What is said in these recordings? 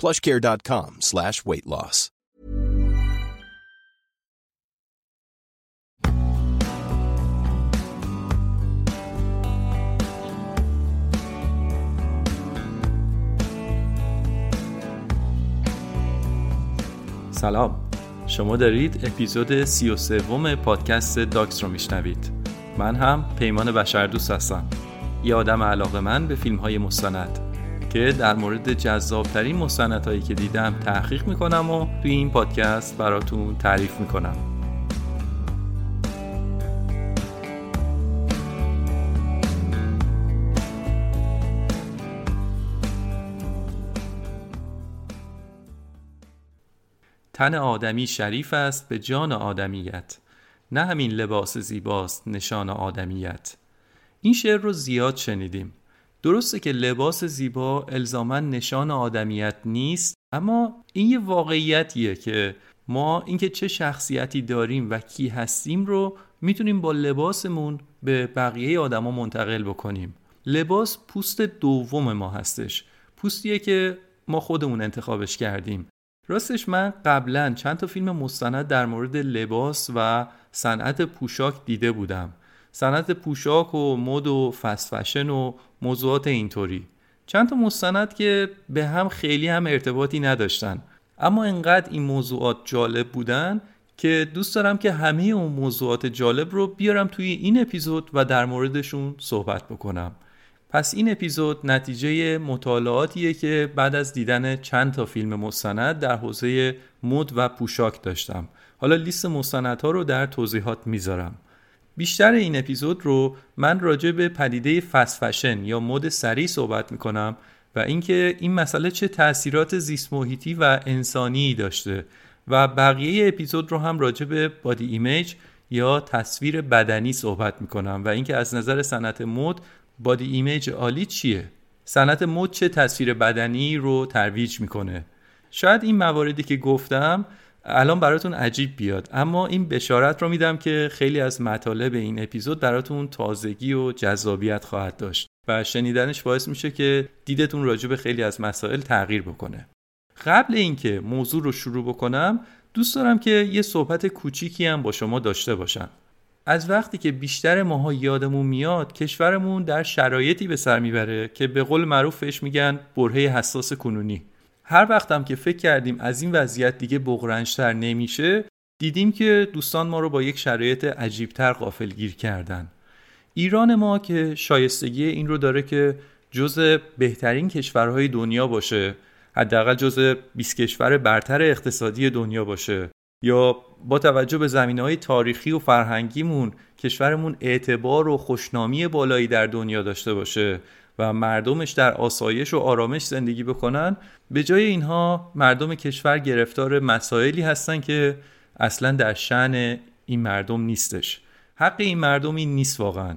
plushcare.com slash weight loss. سلام. شما دارید اپیزود سی و سوم پادکست داکس رو میشنوید. من هم پیمان بشردوست هستم. یه آدم علاقه من به فیلم های مستند. که در مورد جذابترین مستندهایی که دیدم تحقیق می‌کنم و توی این پادکست براتون تعریف می‌کنم. تن آدمی شریف است به جان آدمیت نه همین لباس زیباست نشان آدمیت. این شعر رو زیاد شنیدیم. درسته که لباس زیبا الزاما نشان آدمیت نیست اما این یه واقعیتیه که ما اینکه چه شخصیتی داریم و کی هستیم رو می‌تونیم با لباسمون به بقیه آدما منتقل بکنیم. لباس پوست دوم ما هستش. پوستیه که ما خودمون انتخابش کردیم. راستش من قبلا چند تا فیلم مستند در مورد لباس و صنعت پوشاک دیده بودم. صنعت پوشاک و مد و فست فشن و موضوعات اینطوری. چند تا مستند که به هم خیلی هم ارتباطی نداشتن. اما انقدر این موضوعات جالب بودن که دوست دارم که همه اون موضوعات جالب رو بیارم توی این اپیزود و در موردشون صحبت بکنم. پس این اپیزود نتیجه مطالعاتیه که بعد از دیدن چند تا فیلم مستند در حوزه مد و پوشاک داشتم. حالا لیست مستندها رو در توضیحات می‌ذارم. بیشتر این اپیزود رو من راجع به پدیده فست فشن یا مد سریع صحبت می‌کنم و اینکه این مسئله چه تاثیرات زیست محیطی و انسانی داشته و بقیه اپیزود رو هم راجع به بادی ایمیج یا تصویر بدنی صحبت می‌کنم و اینکه از نظر صنعت مد بادی ایمیج عالی چیه؟ صنعت مد چه تصویر بدنی رو ترویج می‌کنه؟ شاید این مواردی که گفتم الان براتون عجیب بیاد. اما این بشارت رو میدم که خیلی از مطالب این اپیزود براتون تازگی و جذابیت خواهد داشت و شنیدنش باعث میشه که دیدتون راجع به خیلی از مسائل تغییر بکنه. قبل اینکه موضوع رو شروع بکنم دوست دارم که یه صحبت کوچیکی هم با شما داشته باشم. از وقتی که بیشتر ماها یادمون میاد کشورمون در شرایطی به سر می‌بره که به قول معروفش میگن برهه حساس کنونی. هر وقتم که فکر کردیم از این وضعیت دیگه بغرنجتر نمیشه دیدیم که دوستان ما رو با یک شرایط عجیبتر قافل گیر کردن. ایران ما که شایستگی این رو داره که جز بهترین کشورهای دنیا باشه حداقل جز 20 کشور برتر اقتصادی دنیا باشه یا با توجه به زمینه های تاریخی و فرهنگیمون کشورمون اعتبار و خوشنامی بالایی در دنیا داشته باشه. و مردمش در آسایش و آرامش زندگی بکنن به جای اینها مردم کشور گرفتار مسائلی هستن که اصلا در شعن این مردم نیستش. حق این مردم این نیست واقعا.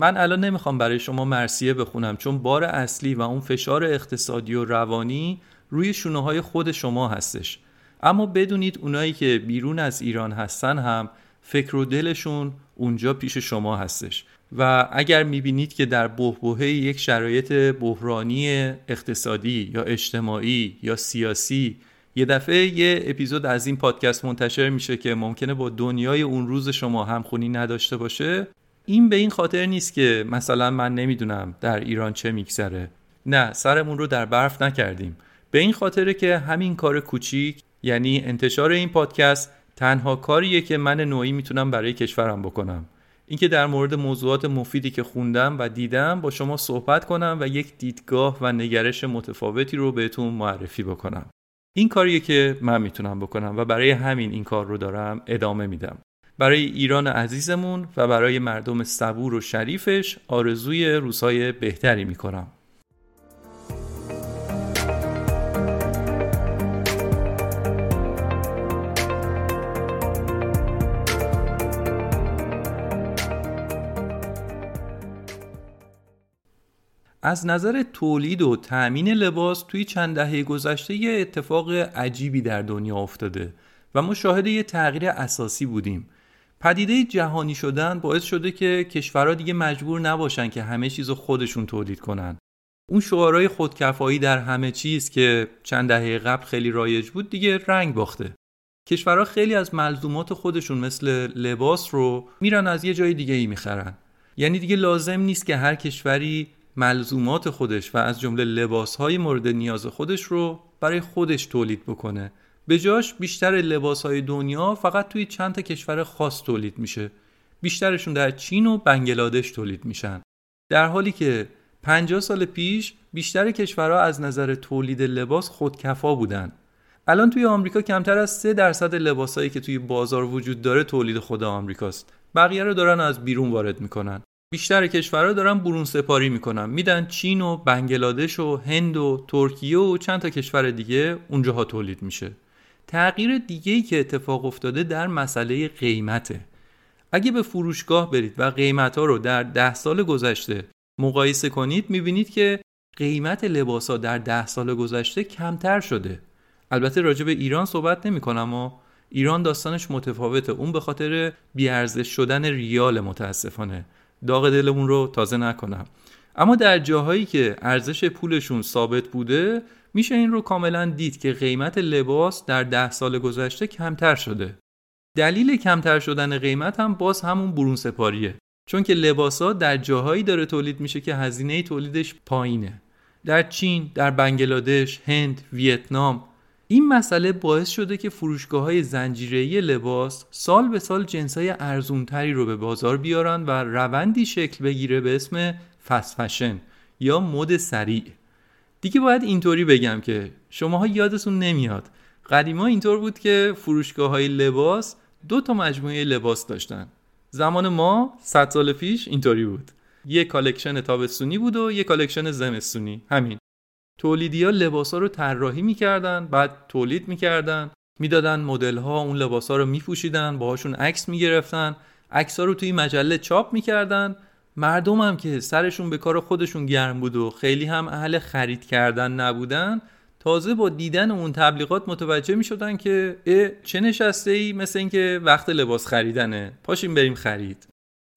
من الان نمی‌خوام برای شما مرسیه بخونم چون بار اصلی و اون فشار اقتصادی و روانی روی شونه های خود شما هستش. اما بدونید اونایی که بیرون از ایران هستن هم فکر و دلشون اونجا پیش شما هستش. و اگر می‌بینید که در بحبوحه یک شرایط بحرانی اقتصادی یا اجتماعی یا سیاسی یه دفعه یه اپیزود از این پادکست منتشر میشه که ممکنه با دنیای اون روز شما همخونی نداشته باشه این به این خاطر نیست که مثلا من نمی‌دونم در ایران چه میگذره. نه سرمون رو در برف نکردیم. به این خاطره که همین کار کوچیک یعنی انتشار این پادکست تنها کاریه که من نوعی می‌تونم برای کشورم بکنم. اینکه در مورد موضوعات مفیدی که خوندم و دیدم با شما صحبت کنم و یک دیدگاه و نگرش متفاوتی رو بهتون معرفی بکنم. این کاریه که من می‌تونم بکنم و برای همین این کار رو دارم ادامه میدم. برای ایران عزیزمون و برای مردم صبور و شریفش آرزوی روزهای بهتری می‌کنم. از نظر تولید و تأمین لباس توی چند دهه گذشته یه اتفاق عجیبی در دنیا افتاده و ما شاهد یه تغییر اساسی بودیم. پدیده جهانی شدن باعث شده که کشورها دیگه مجبور نباشن که همه چیز خودشون تولید کنن. اون شعارهای خودکفایی در همه چیز که چند دهه قبل خیلی رایج بود دیگه رنگ باخته. کشورها خیلی از ملزومات خودشون مثل لباس رو میرن از یه جای دیگه ای می‌خرن. یعنی دیگه لازم نیست که هر کشوری ملزومات خودش و از جمله لباسهای مورد نیاز خودش رو برای خودش تولید بکنه. به جاش بیشتر لباسهای دنیا فقط توی چند تا کشور خاص تولید میشه. بیشترشون در چین و بنگلادش تولید میشن. در حالی که 50 سال پیش بیشتر کشورها از نظر تولید لباس خودکفا بودن. الان توی آمریکا کمتر از 3 درصد لباسایی که توی بازار وجود داره تولید خود آمریکاست. بقیه رو دارن از بیرون وارد می‌کنن. بیشتر کشورها دارن برون سپاری می‌کنن. میدن چین و بنگلادش و هند و ترکیه و چند تا کشور دیگه اونجاها تولید میشه. تغییر دیگه ای که اتفاق افتاده در مسئله قیمته. اگه به فروشگاه برید و قیمت ها رو در ده سال گذشته مقایسه کنید می‌بینید که قیمت لباس ها در ده سال گذشته کمتر شده. البته راجع به ایران صحبت نمی کنم و ایران داستانش متفاوته. اون به خاطر بیارزش شدن ریال متاسفانه. داغ دلمون رو تازه نکنم. اما در جاهایی که ارزش پولشون ثابت بوده میشه این رو کاملا دید که قیمت لباس در ده سال گذشته کمتر شده. دلیل کمتر شدن قیمت هم باز همون برون سپاریه. چون که لباسا در جاهایی داره تولید میشه که هزینه تولیدش پایینه. در چین، در بنگلادش، هند، ویتنام این مسئله باعث شده که فروشگاه های زنجیره‌ای لباس سال به سال جنسای ارزونتری رو به بازار بیارن و روندی شکل بگیره به اسم fast fashion یا مد سریع. دیگه باید اینطوری بگم که شماها یادتون نمیاد. قدیما اینطور بود که فروشگاه های لباس دو تا مجموعه لباس داشتن. زمان ما 100 سال پیش اینطوری بود. یه collection تابستونی بود و یه collection زمستونی. همین. تولیدیا لباس ها رو طراحی می‌کردن بعد تولید می‌کردن می‌دادن مدل ها اون لباس ها رو میپوشیدن باهاشون عکس می‌گرفتن عکس ها رو توی مجله چاپ می‌کردن. مردم هم که سرشون به کار خودشون گرم بود و خیلی هم اهل خرید کردن نبودن تازه با دیدن اون تبلیغات متوجه می شدن که اه چه نشسته ای مثل اینکه وقت لباس خریدنه. پاشیم بریم خرید.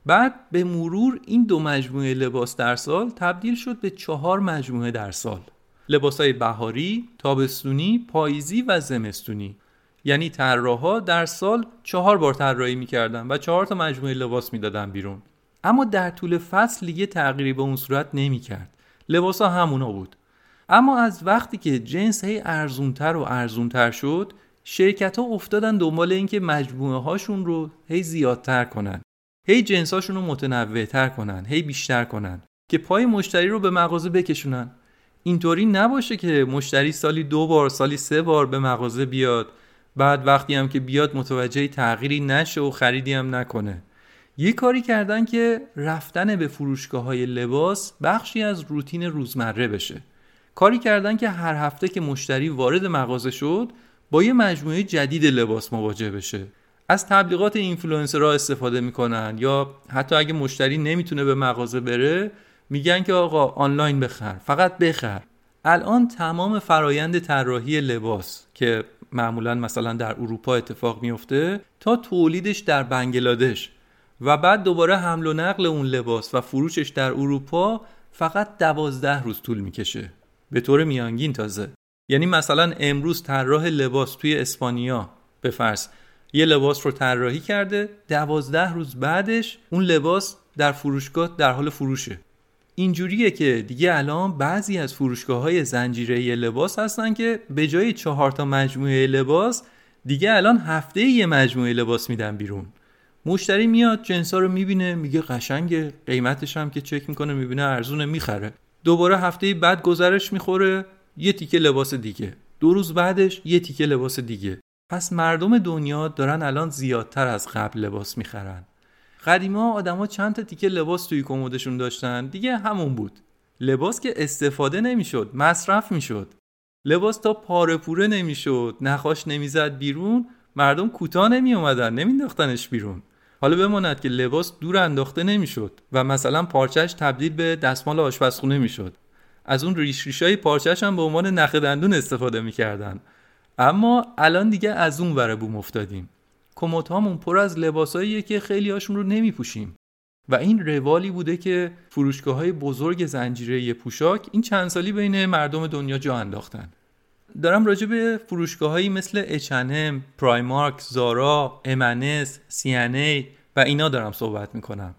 بعد به مرور این دو مجموعه لباس در سال تبدیل شد به چهار مجموعه در سال. های بهاری، تابستونی، پاییزی و زمستونی. یعنی طراحا در سال چهار بار طراحی می‌کردن و چهار تا مجموعه لباس می‌دادن بیرون. اما در طول فصل یه تغییری به اون صورت نمی‌کرد. لباس ها همونا بود. اما از وقتی که جنس هی ارزونتر و ارزونتر شد شرکت ها افتادن دنبال اینکه مجموعه هاشون رو هی زیادتر کنن. هی جنس هاشون رو متنوع تر کنن هی بیشتر کنن که پای مشتری رو به مغازه بکشونن. اینطوری نباشه که مشتری سالی دو بار سالی سه بار به مغازه بیاد. بعد وقتی هم که بیاد متوجه تغییری نشه و خریدی هم نکنه. یه کاری کردن که رفتن به فروشگاه های لباس بخشی از روتین روزمره بشه. کاری کردن که هر هفته که مشتری وارد مغازه شد با یه مجموعه جدید لباس مواجه بشه. از تبلیغات اینفلوئنسرها استفاده می‌کنن یا حتی اگه مشتری نمی‌تونه به مغازه بره میگن که آقا آنلاین بخر فقط بخر. الان تمام فرایند طراحی لباس که معمولا مثلا در اروپا اتفاق میفته تا تولیدش در بنگلادش و بعد دوباره حمل و نقل اون لباس و فروشش در اروپا فقط دوازده روز طول می‌کشه. به طور میانگین تازه. یعنی مثلا امروز طراح لباس توی اسپانیا به فرض یه لباس رو طراحی کرده دوازده روز بعدش اون لباس در فروشگاه در حال فروشه. اینجوریه که دیگه الان بعضی از فروشگاه های زنجیره لباس هستن که به جای چهار تا مجموعه لباس دیگه الان هفته یه مجموعه لباس میدن بیرون. مشتری میاد جنس رو می‌بینه میگه قشنگه قیمتش هم که چک می‌کنه می‌بینه ارزونه می‌خره. دوباره هفته بعد گذرش می‌خوره یه تیکه لباس دیگه. دو روز بعدش یه تیکه لباس دیگه. پس مردم دنیا دارن الان زیادتر از قبل لباس می‌خرن. قدیما آدما چند تا تیکه لباس توی کمدشون داشتن. دیگه همون بود. لباس که استفاده نمی‌شد مصرف می‌شد. لباس تا پاره پوره نمی‌شد نخاش نمی‌زد بیرون مردم کوتاه نمی اومدن نمینداختنش بیرون. حالا بماند که لباس دور انداخته نمی‌شد و مثلا پارچش تبدیل به دستمال آشپزخونه می‌شد. از اون ریش ریشای پارچش هم به عنوان نخ دندون استفاده می‌کردن. اما الان دیگه از اون ور بوم افتادیم. کموت هامون پر از لباساییه که خیلی هاشون رو نمیپوشیم. و این روالی بوده که فروشگاه های بزرگ زنجیره پوشاک این چند سالی بین مردم دنیا جا انداختن. دارم راجع به فروشگاه هایی مثل H&M، پرایمارک، زارا، امنس، سی و اینا دارم صحبت می‌کنم.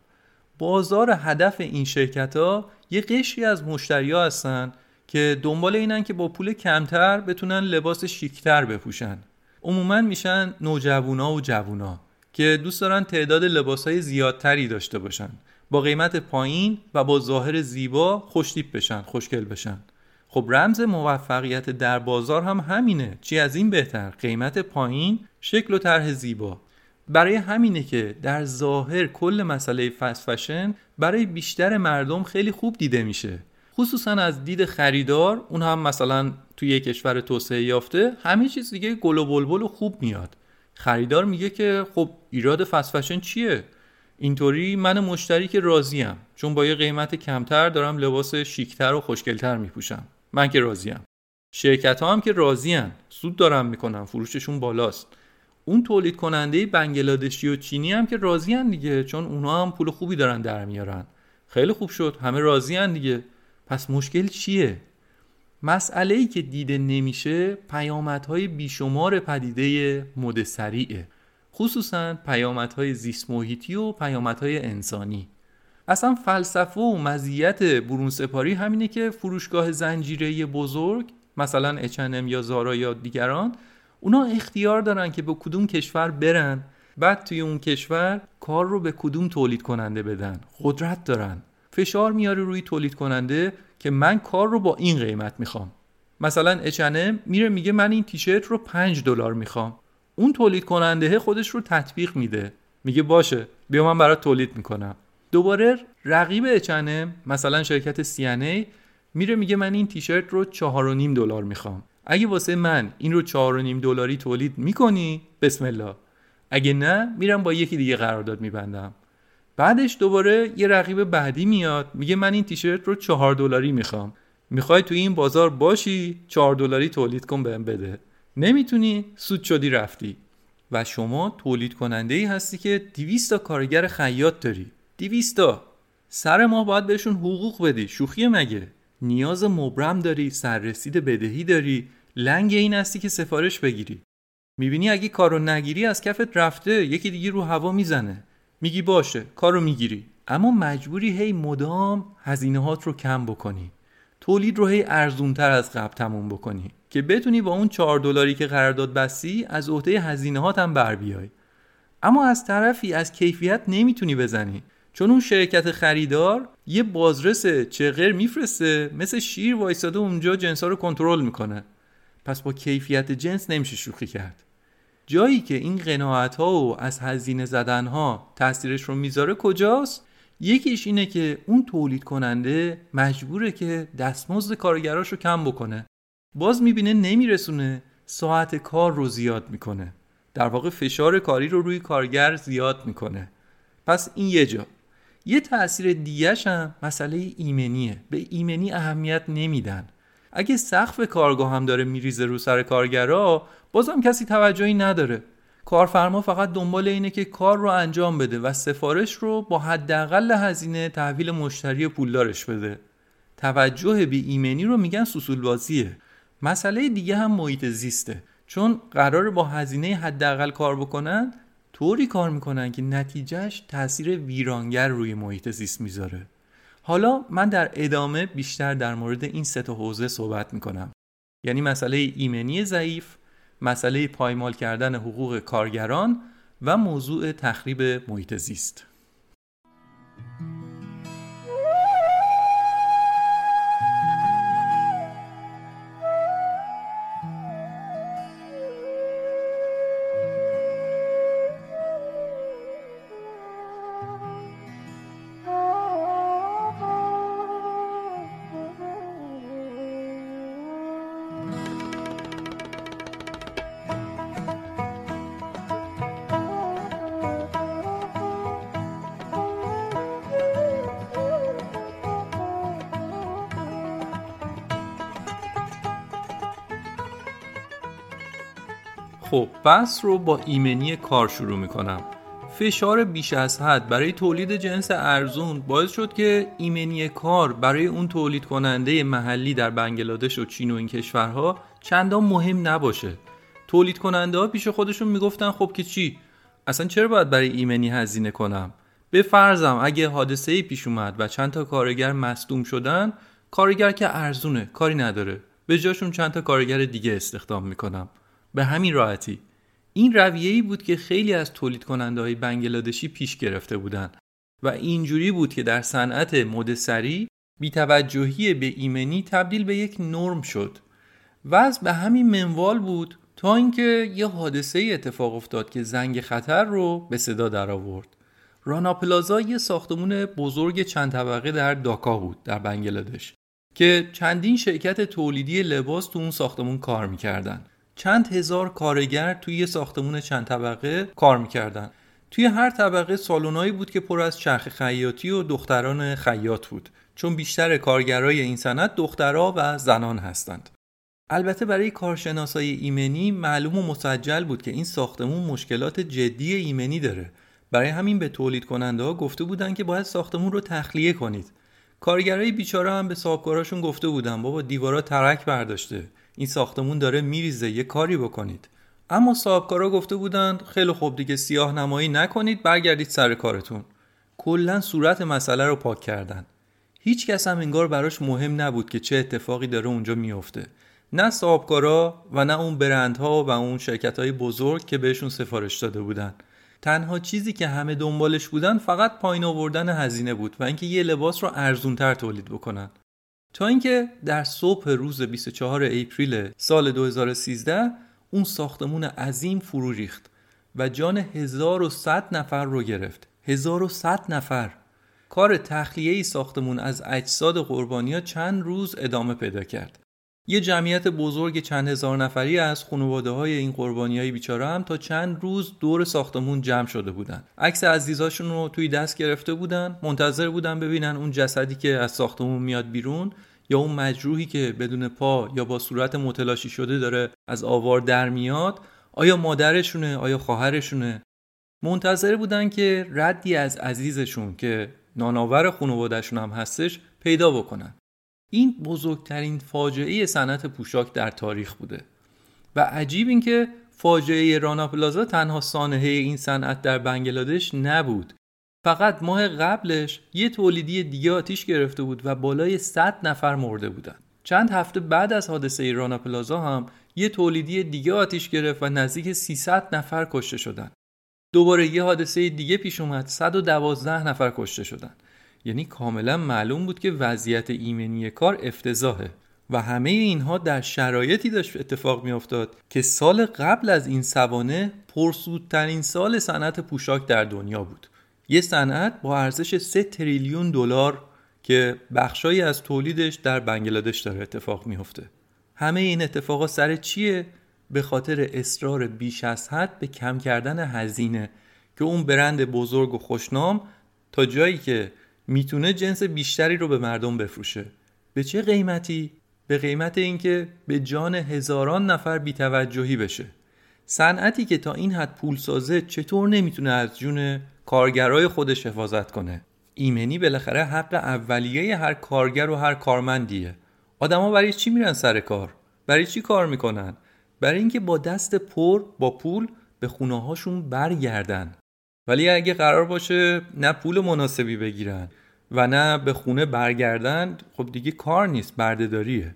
بازار هدف این شرکت ها یه قشری از مشتری هستن که دنبال اینن که با پول کمتر بتونن لباس شیکتر بپوشن. عموما میشن نوجوونا و جوونا که دوست دارن تعداد لباس های زیادتری داشته باشن. با قیمت پایین و با ظاهر زیبا خوشتیپ بشن خوشگل بشن. خب رمز موفقیت در بازار هم همینه. چی از این بهتر؟ قیمت پایین شکل و طرح زیبا. برای همینه که در ظاهر کل مسئله فست فشن برای بیشتر مردم خیلی خوب دیده میشه. خصوصا از دید خریدار اون هم مثلا توی یک کشور توسعه یافته همه چیز دیگه گل و بلبل و خوب میاد. خریدار میگه که خب ایراد فست فشن چیه؟ اینطوری من مشتری که راضیم چون با یه قیمت کمتر دارم لباس شیکتر و خوشگلتر میپوشم. من که راضیم. شرکت ها هم که راضیان سود دارم می‌کنم. فروششون بالاست. اون تولید کننده بنگلادشی و چینی هم که راضیان دیگه چون اونها هم پول خوبی دارن در میارن. خیلی خوب شد. همه راضیان دیگه. پس مشکل چیه؟ مسئله ای که دیده نمیشه پیامدهای بیشمار پدیده مد سریعه. خصوصا پیامدهای زیست محیطی و پیامدهای انسانی. اصلا فلسفه و مزیت برون سپاری همینه که فروشگاه زنجیره بزرگ مثلا H&M یا زارا یا دیگران اونا اختیار دارن که به کدوم کشور برن. بعد توی اون کشور کار رو به کدوم تولید کننده بدن؟ قدرت دارن. فشار میاره روی تولید کننده که من کار رو با این قیمت می‌خوام. مثلا H&M میره میگه من این تیشرت رو 5 دلار می‌خوام. اون تولید کننده خودش رو تطبیق میده. میگه باشه بیا من برات تولید می‌کنم. دوباره رقیب اچنم مثلا شرکت سی میره میگه من این تیشرت رو چهار و نیم دلار می‌خوام. اگه واسه من این رو چهار و نیم دلاری تولید می‌کنی بسم الله. اگه نه میرم با یکی دیگه قرارداد میبندم. بعدش دوباره یه رقیب بعدی میاد میگه من این تیشرت رو چهار دلاری می‌خوام. می‌خوای تو این بازار باشی چهار دلاری تولید کن بهم بده. نمی‌تونی سود شدی رفتی. و شما تولید کننده ای هستی که 200 تا کارگر خیاط داری. دیویستا سر ما باید بهشون حقوق بدی. شوخی مگه؟ نیاز مبرم داری سررسید بدهی داری. لنگ این هستی که سفارش بگیری. می‌بینی اگه کارو نگیری از کفت رفته. یکی دیگه رو هوا می‌زنه. میگی باشه کارو می‌گیری. اما مجبوری هی مدام هزینه رو کم بکنی. تولید رو هی ارزونتر از قبل تموم بکنی. که بتونی با اون چهار دلاری که قرارداد بستی از عهده هزینه هم بر بیای. اما از طرفی از کیفیت نمی‌تونی بزنی. چون اون شرکت خریدار یه بازرس چغر میفرسته مثل شیر وایساده اونجا جنس ها رو کنترل می‌کنه. پس با کیفیت جنس نمیشه شوخی کرد. جایی که این قناعت ها و از هزینه زدن ها تاثیرش رو می‌ذاره کجاست؟ یکیش اینه که اون تولید کننده مجبوره که دستمزد کارگراش رو کم بکنه. باز می‌بینه نمیرسونه ساعت کار رو زیاد می‌کنه. در واقع فشار کاری رو روی کارگر زیاد می‌کنه. پس این یه جا. یه تاثیر دیگهش هم مسئله ایمنیه. به ایمنی اهمیت نمیدن. اگه سقف کارگاه هم داره میریزه رو سر کارگرا بازم کسی توجهی نداره. کارفرما فقط دنبال اینه که کار رو انجام بده و سفارش رو با حداقل هزینه تحویل مشتری پولدارش بده. توجه به ایمنی رو میگن سوسول بازیه مسئله دیگه هم محیط زیسته. چون قرار با هزینه حداقل کار بکنن طوری کار می‌کنن که نتیجهش تاثیر ویرانگر روی محیط زیست می‌ذاره. حالا من در ادامه بیشتر در مورد این سه تا حوزه صحبت می‌کنم. یعنی مسئله ایمنی ضعیف مسئله پایمال کردن حقوق کارگران و موضوع تخریب محیط زیست. خب بس رو با ایمنی کار شروع می‌کنم. فشار بیش از حد برای تولید جنس ارزون باعث شد که ایمنی کار برای اون تولید کننده محلی در بنگلادش و چین و این کشورها چندان مهم نباشه. تولید کننده ها پیش خودشون می‌گفتن خب که چی؟ اصلا چرا باید برای ایمنی هزینه کنم؟ به فرضم اگه حادثه پیش اومد و چند تا کارگر مصدوم شدن کارگر که ارزونه کاری نداره. به جاشون چند تا کارگر دیگه استخدام می‌کنم. به همین راحتی. این رویه‌ای بود که خیلی از تولید کننده های بنگلادشی پیش گرفته بودند و اینجوری بود که در صنعت مد سری بیتوجهی به ایمنی تبدیل به یک نرم شد وضع به همین منوال بود تا اینکه یه حادثه اتفاق افتاد که زنگ خطر رو به صدا در آورد رانا پلازا یه ساختمون بزرگ چند طبقه در داکا بود در بنگلادش که چندین شرکت تولیدی لباس تو اون ساختمون کار می‌کردن. چند هزار کارگر توی یه ساختمون چند طبقه کار می‌کردن. توی هر طبقه سالونایی بود که پر از چرخ خیاطی و دختران خیاط بود. چون بیشتر کارگرای این صنعت دخترها و زنان هستند. البته برای کارشناسای ایمنی معلوم و مسجل بود که این ساختمون مشکلات جدی ایمنی داره. برای همین به تولید کننده ها گفته بودن که باید ساختمون رو تخلیه کنید. کارگرای بیچاره هم به صاحبکاراشون گفته بودن بابا دیوارا ترک برداشته. این ساختمون داره میریزه یه کاری بکنید. اما صاحبکارا گفته بودند خیلی خوب دیگه سیاه نمایی نکنید برگردید سر کارتون. کلا صورت مسئله رو پاک کردن. هیچ کس هم انگار براش مهم نبود که چه اتفاقی داره اونجا میفته نه صاحبکارا و نه اون برندها و اون شرکت های بزرگ که بهشون سفارش داده بودن. تنها چیزی که همه دنبالش بودن فقط پایین آوردن هزینه بود و اینکه یه لباس رو ارزونتر تولید بکنن. تا اینکه در صبح روز 24 اپریل سال 2013 اون ساختمون عظیم فرو ریخت و جان 1100 نفر رو گرفت. 1100 نفر. کار تخلیه ای ساختمون از اجساد قربانی چند روز ادامه پیدا کرد. یه جمعیت بزرگ چند هزار نفری از خانواده های این قربانی های بیچاره هم تا چند روز دور ساختمون جمع شده بودن. عکس عزیزاشون رو توی دست گرفته بودن منتظر بودن ببینن اون جسدی که از ساختمون میاد بیرون یا اون مجروحی که بدون پا یا با صورت متلاشی شده داره از آوار در میاد آیا مادرشونه آیا خواهرشونه؟ منتظر بودن که ردی از عزیزشون که ناناور خانوادهشون هم هستش پیدا بکنن. این بزرگترین فاجعه صنعت پوشاک در تاریخ بوده. و عجیب این که فاجعه رانا پلازا تنها سانحه این صنعت در بنگلادش نبود. فقط ماه قبلش یه تولیدی دیگه آتیش گرفته بود و بالای 100 نفر مرده بودن چند هفته بعد از حادثه رانا پلازا هم یه تولیدی دیگه آتیش گرفت و نزدیک 300 نفر کشته شدن دوباره یه حادثه دیگه پیش اومد. 112 نفر کشته شدن یعنی کاملا معلوم بود که وضعیت ایمنی کار افتضاحه و همه اینها در شرایطی داشت اتفاق میافتاد که سال قبل از این سوانه پرسودترین سال صنعت پوشاک در دنیا بود. یه صنعت با ارزش 3 تریلیون دلار که بخشایی از تولیدش در بنگلادش داره اتفاق میفته همه این اتفاقا سر چیه؟ به خاطر اصرار بیش از حد به کم کردن هزینه که اون برند بزرگ و خوشنام تا جایی که می‌تونه جنس بیشتری رو به مردم بفروشه. به چه قیمتی؟ به قیمت اینکه به جان هزاران نفر بیتوجهی بشه. صنعتی که تا این حد پول سازه چطور نمی‌تونه از جون کارگرای خودش حفاظت کنه؟ ایمنی بالاخره حق اولیه هر کارگر و هر کارمندیه. آدما برای چی میرن سر کار؟ برای چی کار می‌کنن؟ برای اینکه با دست پر با پول به خونه هاشون برگردن. ولی اگه قرار باشه نه پول مناسبی بگیرن و نه به خونه برگردن خب دیگه کار نیست بردهداریه.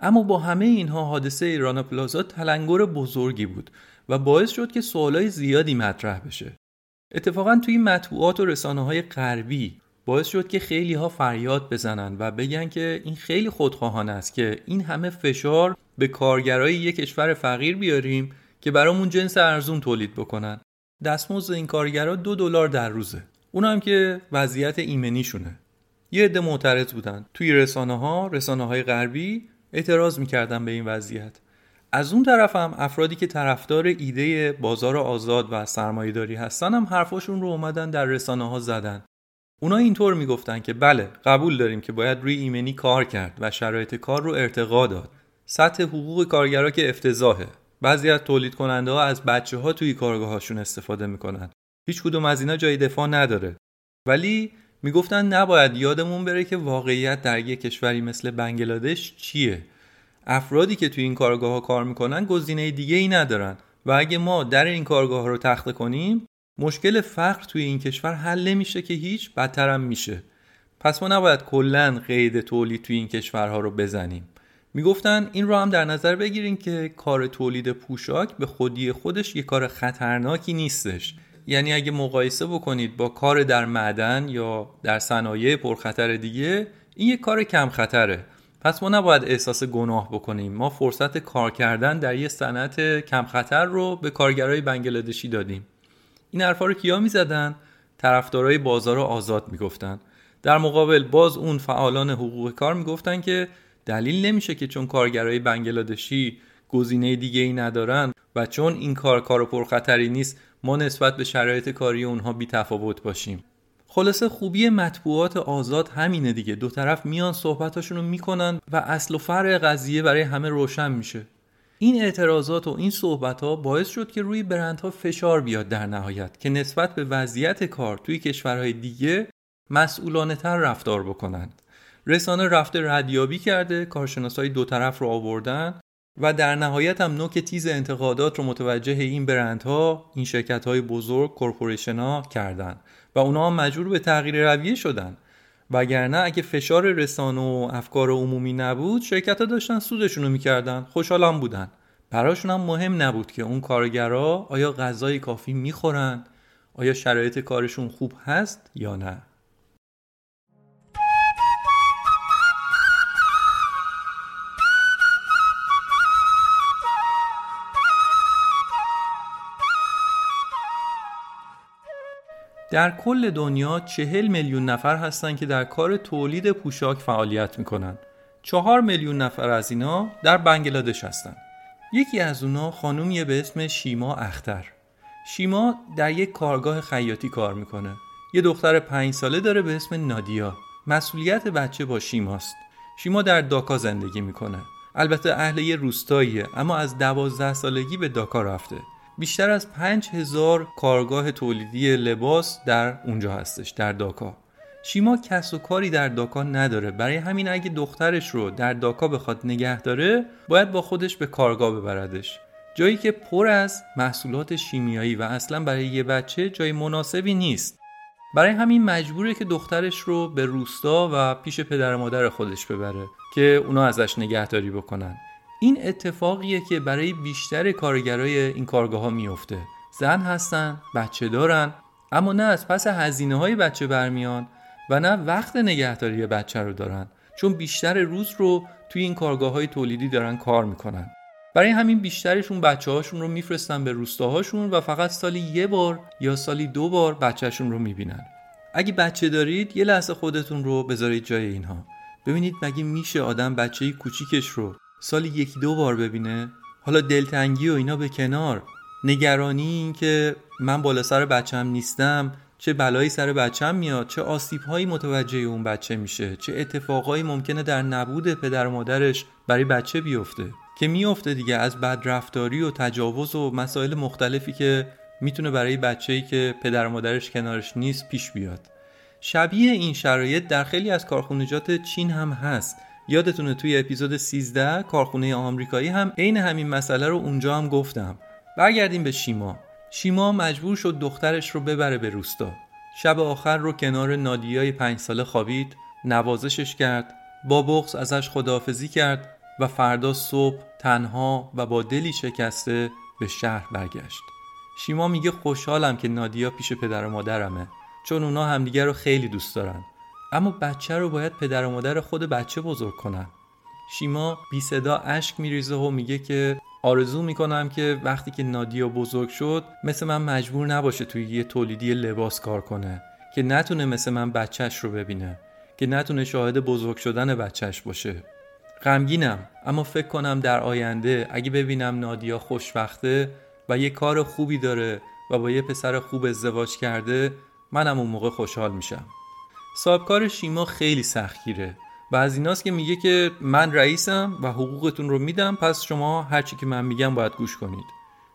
اما با همه اینها حادثه رانا پلازا تلنگر بزرگی بود و باعث شد که سوالای زیادی مطرح بشه. اتفاقا توی مطبوعات و رسانه های غربی باعث شد که خیلی ها فریاد بزنن و بگن که این خیلی خودخواهانه است که این همه فشار به کارگرای یک کشور فقیر بیاریم که برامون جنس ارزون تولید بکنن. دستمزد این کارگرا دو دلار در روزه. اون هم که وضعیت ایمنیشونه. یه عده معترض بودن. توی رسانه ها رسانه های غربی اعتراض می‌کردن به این وضعیت. از اون طرف هم افرادی که طرفدار ایده بازار آزاد و سرمایهداری هستن هم حرفاشون رو اومدن در رسانه ها زدن. اونا اینطور می‌گفتن که بله قبول داریم که باید روی ایمنی کار کرد و شرایط کار رو ارتقا داد. سطح حقوق کارگرا که افتضاحه. بعضی از تولید کننده ها از بچه ها توی کارگاهاشون استفاده می‌کنن. هیچ کدوم از اینا جای دفاع نداره. ولی می‌گفتن نباید یادمون بره که واقعیت در یک کشوری مثل بنگلادش چیه؟ افرادی که توی این کارگاه ها کار می‌کنن گزینه دیگه ای ندارن. و اگه ما در این کارگاه ها رو تخته کنیم مشکل فقر توی این کشور حل نمیشه که هیچ بدترم میشه. پس ما نباید کلا قید تولید توی این کشورها رو بزنیم. می‌گفتن این رو هم در نظر بگیریم که کار تولید پوشاک به خودی خودش یه کار خطرناکی نیستش. یعنی اگه مقایسه بکنید با کار در معدن یا در صنایع پرخطر دیگه این یه کار کم خطره. پس ما نباید احساس گناه بکنیم. ما فرصت کار کردن در یه صنعت کم خطر رو به کارگرای بنگلادشی دادیم. این حرفا رو کیا می‌زدن؟ طرفدارای بازار آزاد می‌گفتن. در مقابل باز اون فعالان حقوق کار می‌گفتن که دلیل نمیشه که چون کارگرای بنگلادشی گزینه دیگه ای ندارن و چون این کار کار پرخطری نیست ما نسبت به شرایط کاری اونها بی تفاوت باشیم. خلاصه خوبی مطبوعات آزاد همینه دیگه. دو طرف میان صحبتاشون رو می‌کنن و اصل و فرع قضیه برای همه روشن میشه. این اعتراضات و این صحبت ها باعث شد که روی برندها فشار بیاد در نهایت که نسبت به وضعیت کار توی کشورهای دیگه مسئولانه تر رفتار بکنند. رسانه رفته ردیابی کرده کارشناسای دو طرف رو آوردن و در نهایت هم نوک تیز انتقادات رو متوجه این برندها این شرکت های بزرگ کورپوریشن ها کردن. و اونا هم مجبور به تغییر رویه شدن. وگرنه اگه فشار رسانه و افکار عمومی نبود شرکت ها داشتن سودشون رو می‌کردن خوشحالم بودن. براشون هم مهم نبود که اون کارگرا آیا غذای کافی می‌خورن آیا شرایط کارشون خوب هست یا نه. در کل دنیا چهل میلیون نفر هستند که در کار تولید پوشاک فعالیت می‌کنن. چهار میلیون نفر از اینا در بنگلادش هستند. یکی از اونا خانومیه به اسم شیما اختر. شیما در یک کارگاه خیاطی کار می‌کنه. یه دختر پنج ساله داره به اسم نادیا. مسئولیت بچه با شیماست. شیما در داکا زندگی می‌کنه. البته اهل یه روستاییه اما از دوازده سالگی به داکا رفته. بیشتر از 5000 کارگاه تولیدی لباس در اونجا هستش در داکا. شیما کس و کاری در داکا نداره. برای همین اگه دخترش رو در داکا بخواد نگه داره باید با خودش به کارگاه ببردش. جایی که پر از محصولات شیمیایی و اصلا برای یه بچه جای مناسبی نیست. برای همین مجبوره که دخترش رو به روستا و پیش پدر مادر خودش ببره که اونا ازش نگهداری بکنن. این اتفاقیه که برای بیشتر کارگرای این کارگاه ها میفته زن هستن بچه دارن اما نه از پس هزینه های بچه برمیان و نه وقت نگهداری بچه رو دارن. چون بیشتر روز رو توی این کارگاه های تولیدی دارن کار می‌کنن. برای همین بیشترشون بچه هاشون رو میفرستن به روستاهاشون و فقط سالی یه بار یا سالی دو بار بچهشون رو می‌بینن. اگه بچه دارید یه لحظه خودتون رو بذارید جای اینها. ببینید مگه میشه آدم بچه کوچیکش رو سالی یکی دو بار ببینه. حالا دلتنگی و اینا به کنار. نگرانی این که من بالا سر بچم نیستم. چه بلایی سر بچم میاد. چه آسیبهایی متوجه اون بچه میشه. چه اتفاقایی ممکنه در نبود پدر و مادرش برای بچه بیفته. که میفته دیگه از بدرفتاری و تجاوز و مسائل مختلفی که می‌تونه برای بچه‌ای که پدر و مادرش کنارش نیست پیش بیاد. شبیه این شرایط در خیلی از کارخونجات چین هم هست. یادتونه توی اپیزود 13 کارخونه آمریکایی هم عین همین مسئله رو اونجا هم گفتم. برگردیم به شیما. شیما مجبور شد دخترش رو ببره به روستا. شب آخر رو کنار نادیای پنج ساله خوابید نوازشش کرد با بغز ازش خداحافظی کرد و فردا صبح تنها و با دلی شکسته به شهر برگشت. شیما میگه خوشحالم که نادیا پیش پدر و مادرمه چون اونا همدیگر رو خیلی دوست دارن. اما بچه رو باید پدر و مادر خود بچه بزرگ کنن. شیما بی صدا اشک میریزه و میگه که آرزو می‌کنم که وقتی که نادیا بزرگ شد مثل من مجبور نباشه توی یه تولیدی لباس کار کنه که نتونه مثل من بچهش رو ببینه که نتونه شاهد بزرگ شدن بچهش باشه. غمگینم اما فکر کنم در آینده اگه ببینم نادیا خوشبخته و یه کار خوبی داره و با یه پسر خوب ازدواج کرده منم اون موقع خوشحال میشم. صاحبکار شیما خیلی سختگیره. و از ایناست که میگه که من رئیسم و حقوقتون رو میدم پس شما هرچی که من میگم باید گوش کنید.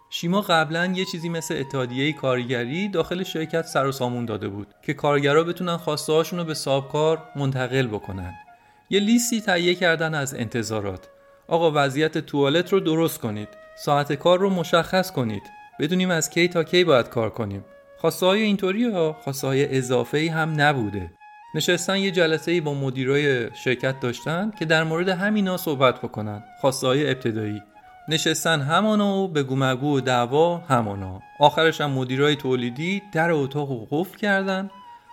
شیما قبلا یه چیزی مثل اتحادیه کارگری داخل شرکت سر و سامون داده بود که کارگرا بتونن خواسته رو به صاحبکار منتقل بکنن. یه لیستی تهیه کردن از انتظارات. آقا وضعیت توالت رو درست کنید. ساعت کار رو مشخص کنید. بدونیم از کی تا کی باید کار کنیم. خواسته های اینطوری ها خواسته های اضافه ای هم نبوده. نشستن یه جلسه ای با مدیرای شرکت داشتن که در مورد همینا صحبت بکنن خواسته های ابتدایی. نشستن همانا و به مگو و دعوا همانا. آخرش هم مدیرای تولیدی در اتاق و قفل کردن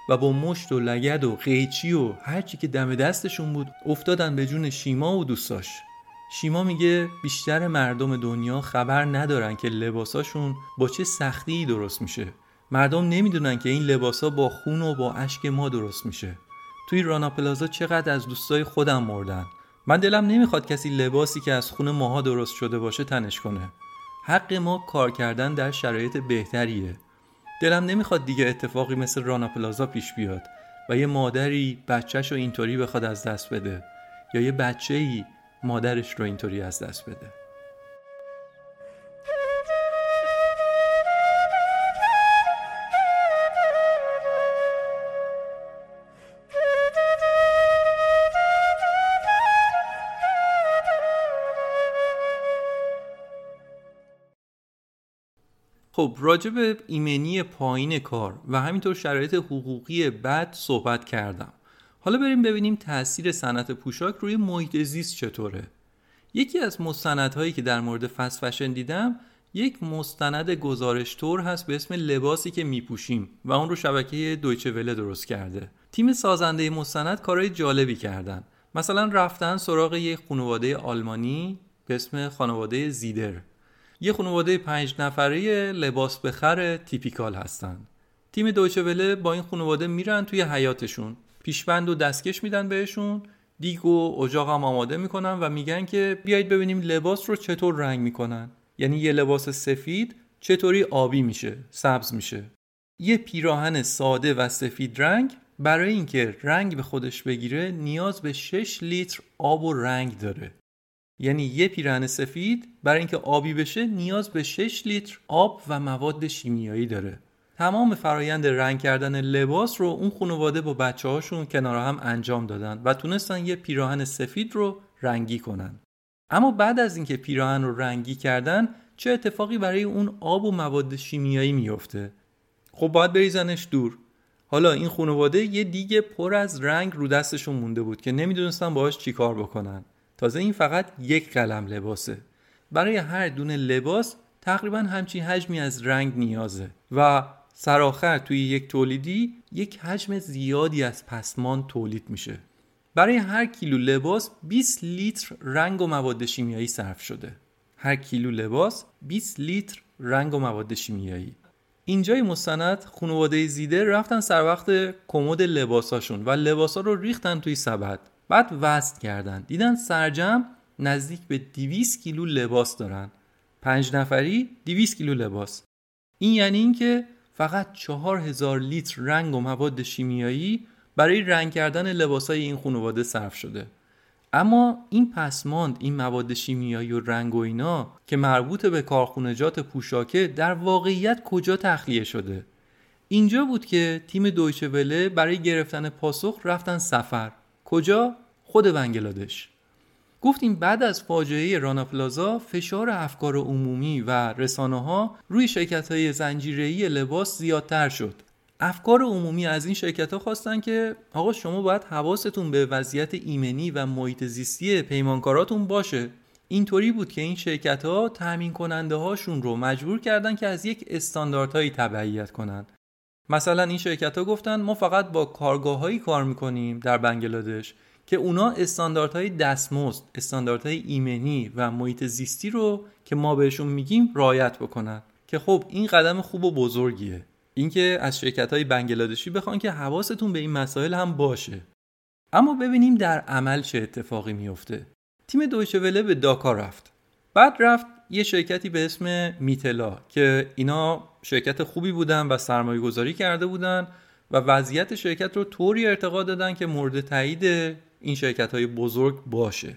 و با مشت و لگد و قیچی و هرچی که دم دستشون بود افتادن به جون شیما و دوستاش. شیما میگه بیشتر مردم دنیا خبر ندارن که لباساشون با چه سختی درست میشه. مردم نمی‌دونن که این لباسا با خون و با اشک ما درست میشه. توی رانا پلازا چقدر از دوستای خودم مردن. من دلم نمی‌خواد کسی لباسی که از خون ماها درست شده باشه تنش کنه. حق ما کار کردن در شرایط بهتریه. دلم نمی‌خواد دیگه اتفاقی مثل رانا پلازا پیش بیاد و یه مادری بچهش رو اینطوری بخواد از دست بده یا یه بچه ای مادرش رو اینطوری از دست بده. خب راجع به ایمنی پایین کار و همینطور شرایط حقوقی بد صحبت کردم. حالا بریم ببینیم تاثیر صنعت پوشاک روی محیط زیست چطوره. یکی از مستندهایی که در مورد فست فشن دیدم یک مستند گزارش تور هست به اسم لباسی که میپوشیم و اون رو شبکه دویچه وله درست کرده. تیم سازنده مستند کارهای جالبی کردن. مثلا رفتن سراغ یک خانواده آلمانی به اسم خانواده زیدر. یه خانواده پنج نفره لباس بخر تیپیکال هستن. تیم دویچه با این خانواده میرن توی حیاتشون پیشبند و دستکش میدن بهشون. دیگ و اجاق هم آماده می‌کنن و میگن که بیایید ببینیم لباس رو چطور رنگ می‌کنن. یعنی یه لباس سفید چطوری آبی میشه سبز میشه. یه پیراهن ساده و سفید رنگ برای اینکه رنگ به خودش بگیره نیاز به 6 لیتر آب و رنگ داره. یعنی یه پیراهن سفید برای اینکه آبی بشه نیاز به 6 لیتر آب و مواد شیمیایی داره. تمام فرایند رنگ کردن لباس رو اون خانواده با بچه هاشون کنار هم انجام دادن و تونستن یه پیراهن سفید رو رنگی کنن. اما بعد از اینکه پیراهن رو رنگی کردن چه اتفاقی برای اون آب و مواد شیمیایی میفته خب باید بریزنش دور. حالا این خانواده یه دیگه پر از رنگ رو دستشون مونده بود که نمی‌دونستن باهاش چیکار بکنن. تازه این فقط یک قلم لباسه. برای هر دونه لباس تقریبا همچین حجمی از رنگ نیازه و سرآخر توی یک تولیدی یک حجم زیادی از پسمان تولید میشه. برای هر کیلو لباس 20 لیتر رنگ و مواد شیمیایی صرف شده. هر کیلو لباس 20 لیتر رنگ و مواد شیمیایی. اینجای مستند خانواده زیده رفتن سر وقت کمد لباساشون و لباسا رو ریختن توی سبد. بعد وزن کردن. دیدن سرجم نزدیک به 200 کیلو لباس دارن. پنج نفری 200 کیلو لباس. این یعنی اینکه فقط چهار هزار لیتر رنگ و مواد شیمیایی برای رنگ کردن لباسای این خانواده صرف شده. اما این پسماند این مواد شیمیایی و رنگ و اینا که مربوط به کارخونجات پوشاکه در واقعیت کجا تخلیه شده؟ اینجا بود که تیم دویچه وله برای گرفتن پاسخ رفتن سفر. کجا؟ خود بنگلادش. گفتیم بعد از فاجعه رانا پلازا فشار افکار عمومی و رسانه ها روی شرکت های زنجیره‌ای لباس زیادتر شد. افکار عمومی از این شرکت ها خواستن که آقا شما باید حواستون به وضعیت ایمنی و محیط زیستی پیمانکاراتون باشه. اینطوری بود که این شرکت ها تأمین کننده هاشون رو مجبور کردن که از یک استانداردهایی تبعیت کنند. مثلا این شرکت ها گفتن ما فقط با کارگاه هایی کار می‌کنیم در بنگلادش که اونا استانداردهای دستمزد، استانداردهای ایمنی و محیط زیستی رو که ما بهشون میگیم رعایت بکنن. که خب این قدم خوب و بزرگیه. اینکه از شرکت های بنگلادشی بخوان که حواستون به این مسائل هم باشه. اما ببینیم در عمل چه اتفاقی میفته تیم دویچه وله به داکا رفت. بعد رفت یه شرکتی به اسم میتلا که اینا شرکت خوبی بودن و سرمایه گذاری کرده بودن و وضعیت شرکت رو طوری ارتقا دادن که مورد تایید این شرکت های بزرگ باشه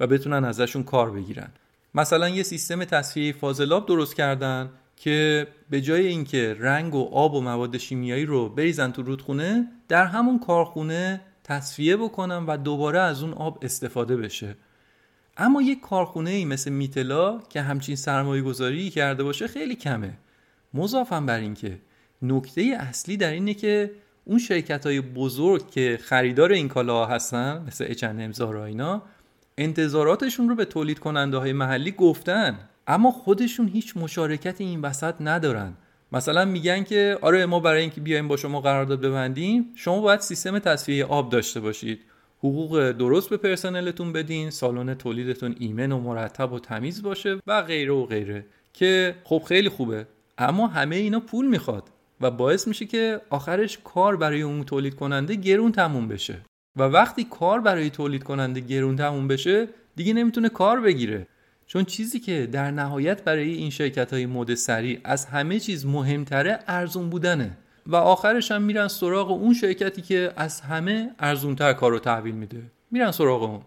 و بتونن ازشون کار بگیرن. مثلا یه سیستم تصفیه فاضلاب درست کردن که به جای اینکه رنگ و آب و مواد شیمیایی رو بریزن تو رودخونه در همون کارخونه تصفیه بکنن و دوباره از اون آب استفاده بشه. اما یک کارخونه ای مثل میتلا که همچین سرمایه گذاری کرده باشه خیلی کمه. مضافم بر اینکه نکته اصلی در اینه که اون شرکت های بزرگ که خریدار این کالاها هستن مثل اچن امزار اینا انتظاراتشون رو به تولید کننده های محلی گفتن. اما خودشون هیچ مشارکت این وسط ندارن. مثلا میگن که آره ما برای اینکه بیایم با شما قرارداد ببندیم شما باید سیستم تصفیه آب داشته باشید. حقوق درست به پرسنلتون بدین سالن تولیدتون ایمن و مرتب و تمیز باشه و غیره و غیره. که خب خیلی خوبه اما همه اینا پول می‌خواد و باعث میشه که آخرش کار برای اون تولید کننده گرون تموم بشه. و وقتی کار برای تولید کننده گرون تموم بشه دیگه نمی‌تونه کار بگیره. چون چیزی که در نهایت برای این شرکت های مد سریع از همه چیز مهمتره ارزون بودنه. و آخرش هم میرن سراغ اون شرکتی که از همه ارزونتر کار رو تحویل میده. میرن سراغ اون.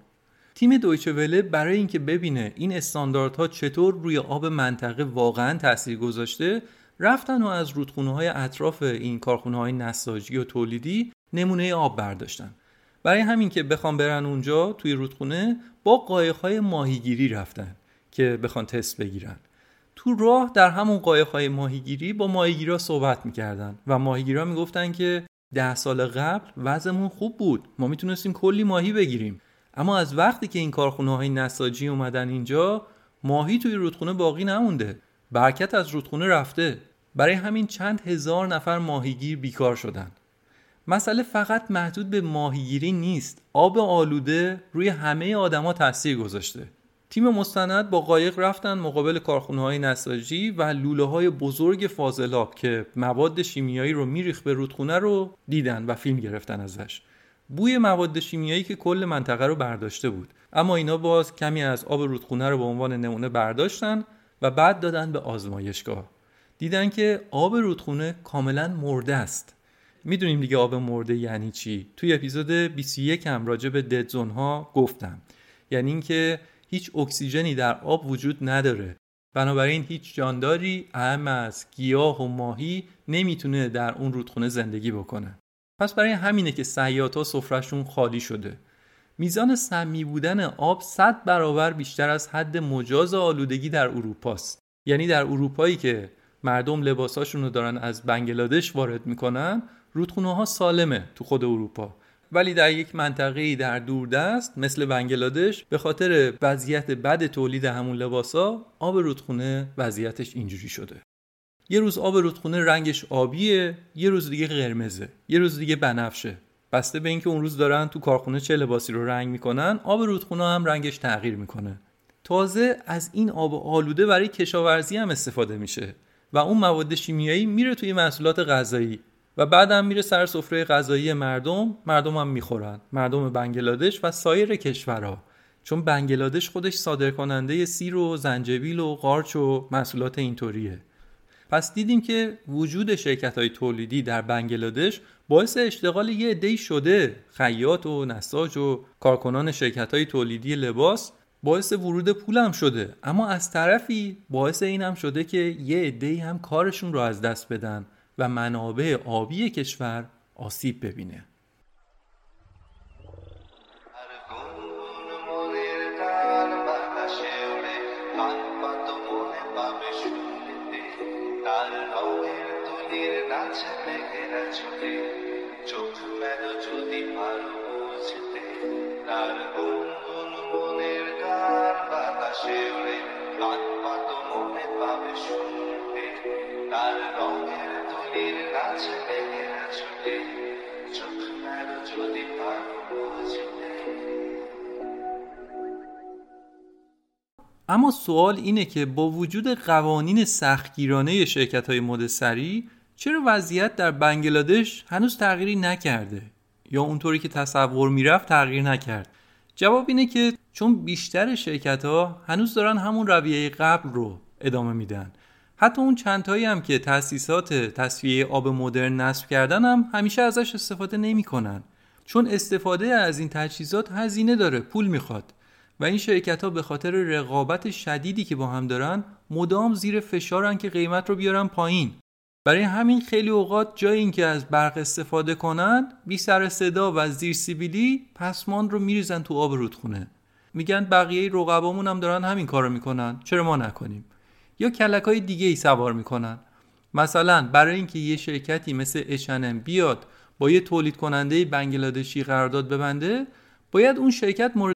تیم دویچه وله برای اینکه ببینه این استانداردها چطور روی آب منطقه واقعا تاثیر گذاشته رفتن و از رودخونه های اطراف این کارخونه های نساجی و تولیدی نمونه آب برداشتن. برای همین که بخوام برن اونجا توی رودخونه با قایق های ماهیگیری رفتن که بخوان تست بگیرن. تو راه در همون قایق های ماهیگیری با ماهیگیرا صحبت می‌کردن و ماهیگیرا می‌گفتن که ده سال قبل وضعمون خوب بود. ما می‌تونستیم کلی ماهی بگیریم. اما از وقتی که این کارخونه های نساجی اومدن اینجا ماهی توی رودخونه باقی نمونده. برکت از رودخونه رفته. برای همین چند هزار نفر ماهیگیر بیکار شدن. مسئله فقط محدود به ماهیگیری نیست. آب آلوده روی همه آدما تاثیر گذاشته. تیم مستند با قایق رفتن مقابل کارخونه های نساجی و لوله های بزرگ فاضلاب که مواد شیمیایی رو میریخ به رودخونه رو دیدن و فیلم گرفتن ازش. بوی مواد شیمیایی که کل منطقه رو برداشته بود. اما اینا باز کمی از آب رودخونه رو به عنوان نمونه برداشتن و بعد دادن به آزمایشگاه. دیدن که آب رودخونه کاملا مرده است. می‌دونیم دیگه آب مرده یعنی چی؟ توی اپیزود 21 هم راجع به ددزون ها گفتم. یعنی اینکه هیچ اکسیژنی در آب وجود نداره. بنابراین هیچ جانداری اهم از گیاه و ماهی نمی‌تونه در اون رودخونه زندگی بکنه. پس برای همینه که سیاتا سفرشون خالی شده. میزان سمی بودن آب 100 برابر بیشتر از حد مجاز آلودگی در اروپاست یعنی در اروپایی که مردم لباساشون رو دارن از بنگلادش وارد می‌کنن رودخونه ها سالمه تو خود اروپا. ولی در یک منطقه در دوردست مثل بنگلادش به خاطر وضعیت بد تولید همون لباسا آب رودخونه وضعیتش اینجوری شده. یه روز آب رودخونه رنگش آبیه یه روز دیگه قرمزه یه روز دیگه بنفشه. بسته به اینکه اون روز دارن تو کارخونه چه لباسی رو رنگ می‌کنن آب رودخونه هم رنگش تغییر می‌کنه. تازه از این آب آلوده برای کشاورزی هم استفاده میشه و اون مواد شیمیایی میره توی محصولات غذایی. و بعدم میره سر سفره غذایی مردم مردم هم می‌خورن. مردم بنگلادش و سایر کشورها. چون بنگلادش خودش صادر کننده سیر و زنجبیل و قارچ و محصولات اینطوریه. پس دیدیم که وجود شرکت های تولیدی در بنگلادش باعث اشتغال یه عده‌ای شده. خیاط و نساج و کارکنان شرکت های تولیدی لباس باعث ورود پول هم شده. اما از طرفی باعث این هم شده که یه عده‌ای هم کارشون رو از دست بدن. و منابع آبی کشور آسیب ببینه. اما سوال اینه که با وجود قوانین سختگیرانه شرکت های مد سری چرا وضعیت در بنگلادش هنوز تغییری نکرده؟ یا اونطوری که تصور می‌رفت تغییر نکرد؟ جواب اینه که چون بیشتر شرکت ها هنوز دارن همون رویه قبل رو ادامه میدن. حتی اون چندتایی هم که تأسیسات تصفیه آب مدرن نصب کردن هم همیشه ازش استفاده نمی‌کنن. چون استفاده از این تجهیزات هزینه داره پول می‌خواد. و این شرکت ها به خاطر رقابت شدیدی که با هم دارن مدام زیر فشارن که قیمت رو بیارن پایین. برای همین خیلی اوقات جای اینکه از برق استفاده کنن بی سر صدا و زیر سیبیلی پسمان رو میریزن تو آب رودخونه. میگن بقیه رقبامون هم دارن همین کارو می‌کنن. چرا ما نکنیم؟ یا کلک های دیگه ای سوار می‌کنن. مثلا برای اینکه یه شرکتی مثل اچنم بیاد با یه تولید کننده بنگلادشی قرارداد ببنده باید اون شرکت مورد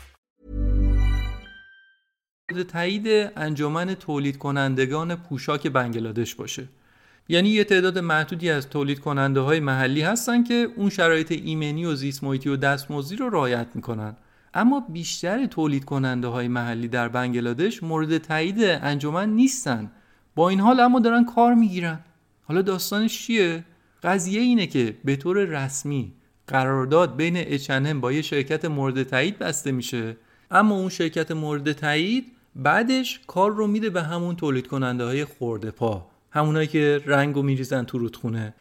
تایید انجمن تولید کنندگان پوشاک بنگلادش باشه. یعنی یه تعداد محدودی از تولید کننده های محلی هستن که اون شرایط ایمنی و زیست محیطی و دستمزدی رو رعایت می‌کنن. اما بیشتر تولید کننده های محلی در بنگلادش مورد تایید انجمن نیستن. با این حال اما دارن کار می‌گیرن. حالا داستانش چیه؟ قضیه اینه که به طور رسمی قرارداد بین اچنم با یه شرکت مورد تایید بسته میشه. اما اون شرکت مورد تایید بعدش کار رو میده به همون تولید کننده های خورده پا همونایی که رنگ و میریزن تو رودخونه.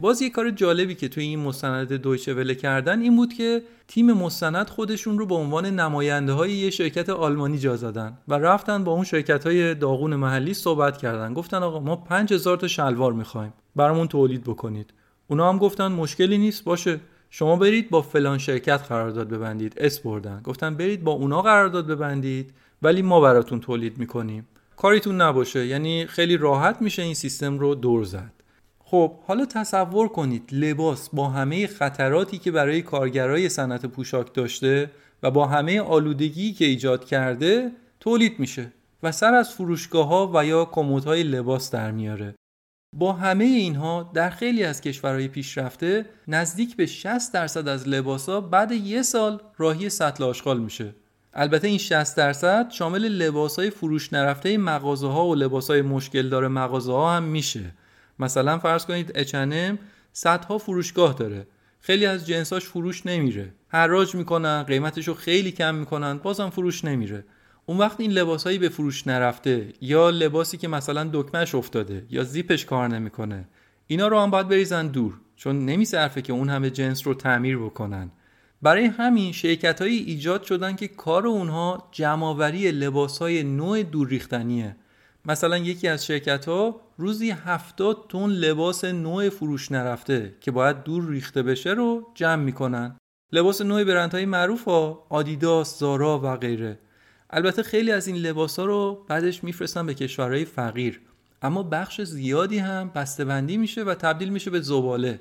باز یه کار جالبی که توی این مستند دویچه وله کردن این بود که تیم مستند خودشون رو به عنوان نماینده های یه شرکت آلمانی جا زدن و رفتن با اون شرکت های داغون محلی صحبت کردن. گفتن آقا ما 5000 تا شلوار می‌خوایم برامون تولید بکنید. اونا هم گفتن مشکلی نیست باشه. شما برید با فلان شرکت قرارداد ببندید. اس بردن. گفتن برید با اونا قرارداد ببندید. ولی ما براتون تولید می‌کنیم. کاریتون نباشه یعنی خیلی راحت میشه این سیستم رو دور زد. خب حالا تصور کنید لباس با همه خطراتی که برای کارگرای صنعت پوشاک داشته و با همه آلودگی که ایجاد کرده تولید میشه و سر از فروشگاه ها و یا کمودهای لباس در میاره. با همه اینها در خیلی از کشورهای پیشرفته نزدیک به 60 درصد از لباسا بعد یه سال راهی سطل آشغال میشه. البته این 60 درصد شامل لباس های فروش نرفته مغازه ها و لباس های مشکل داره مغازه ها هم میشه. مثلا فرض کنید اچنم صدها فروشگاه داره. خیلی از جنساش فروش نمیره. حراج می‌کنن قیمتش رو خیلی کم می‌کنن بازم فروش نمیره. اون وقت این لباسهایی به فروش نرفته یا لباسی که مثلا دکمهش افتاده یا زیپش کار نمی‌کنه اینا رو هم باید بریزن دور چون نمیصرفه که اون همه جنس رو تعمیر بکنن. برای همین شرکت ایجاد شدن که کار اونها جمعآوری لباس های نوع دور ریختنیه. مثلا یکی از شرکت ها روزی 70 تن لباس نوع فروش نرفته که باید دور ریخته بشه رو جمع می‌کنن. لباس نوع برندهای معروف ها آدیداس، زارا و غیره. البته خیلی از این لباس ها رو بعدش میفرستن به کشورهای فقیر. اما بخش زیادی هم بسته‌بندی میشه و تبدیل میشه به زباله.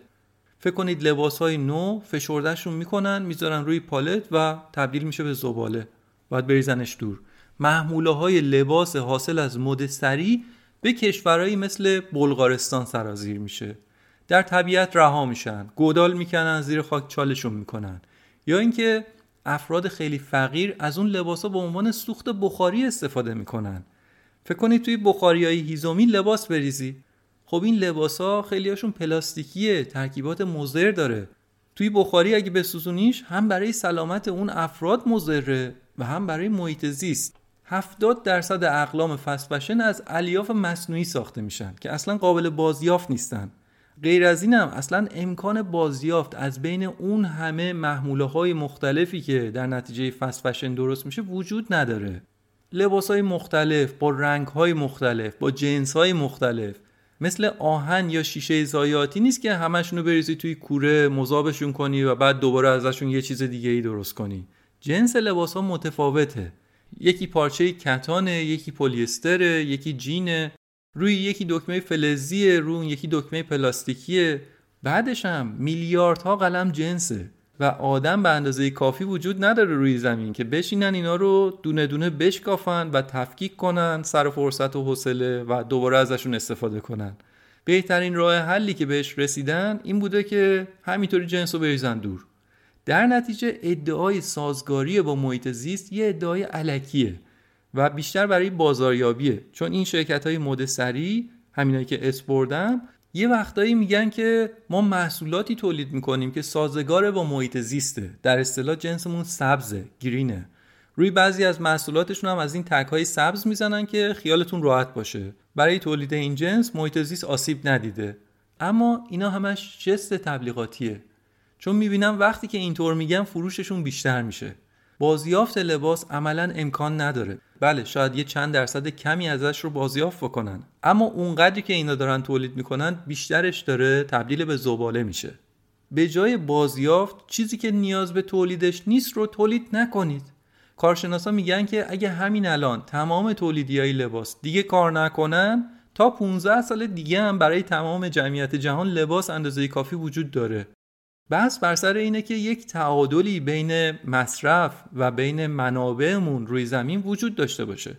فکر کنید لباس های نو فشردهشون می‌کنن می‌ذارن روی پالت و تبدیل میشه به زباله. باید بریزنش دور. محموله های لباس حاصل از مد سری به کشورهایی مثل بلغارستان سرازیر میشه. در طبیعت رها میشن. گودال می‌کنن زیر خاک چالشون می‌کنن. یا اینکه افراد خیلی فقیر از اون لباسا به عنوان سوخت بخاری استفاده می‌کنن. فکر کنید توی بخاری های هیزومی لباس بریزی. خب این لباس ها خیلی هاشون پلاستیکیه ترکیبات مضر داره. توی بخاری اگه بسوزونیش هم برای سلامت اون افراد مضره و هم برای محیط زیست. 70 درصد اقلام فست فشن از الیاف مصنوعی ساخته میشن که اصلا قابل بازیافت نیستن. غیر از اینم اصلا امکان بازیافت از بین اون همه محموله های مختلفی که در نتیجه فست فشن درست میشه وجود نداره. لباس های مختلف با رنگ های مختلف با جنس های مختلف. مثل آهن یا شیشه زایاتی نیست که همشونو بریزی توی کوره مذابشون کنی و بعد دوباره ازشون یه چیز دیگه ای درست کنی. جنس لباس ها متفاوته. یکی پارچه کتانه یکی پلیستره یکی جینه. روی یکی دکمه فلزیه روی یکی دکمه پلاستیکیه. بعدش هم میلیاردها قلم جنسه. و آدم به اندازه کافی وجود نداره روی زمین که بشینن اینا رو دونه دونه بشکافن و تفکیک کنن سر فرصت و حوصله و دوباره ازشون استفاده کنن. بهترین راه حلی که بهش رسیدن این بوده که همینطوری جنس رو بریزن دور. در نتیجه ادعای سازگاری با محیط زیست یه ادعای علکیه و بیشتر برای بازاریابیه. چون این شرکت های مد سری همینایی که اسپردم یه وقتایی میگن که ما محصولاتی تولید می‌کنیم که سازگار با محیط زیسته. در اصطلاح جنسمون سبزه گرینه. روی بعضی از محصولاتشون هم از این تک های سبز می‌زنن که خیالتون راحت باشه. برای تولید این جنس محیط زیست آسیب ندیده. اما اینا همش جست تبلیغاتیه. چون می‌بینم وقتی که اینطور میگن فروششون بیشتر میشه. بازیافت لباس عملا امکان نداره. بله شاید یه چند درصد کمی ازش رو بازیافت بکنن. اما اونقدری که اینا دارن تولید می‌کنن بیشترش داره تبدیل به زباله میشه. به جای بازیافت چیزی که نیاز به تولیدش نیست رو تولید نکنید. کارشناسا میگن که اگه همین الان تمام تولیدی های لباس دیگه کار نکنن تا 15 سال دیگه هم برای تمام جمعیت جهان لباس اندازه کافی وجود داره. بحث بر سر اینه که یک تعادلی بین مصرف و بین منابعمون روی زمین وجود داشته باشه.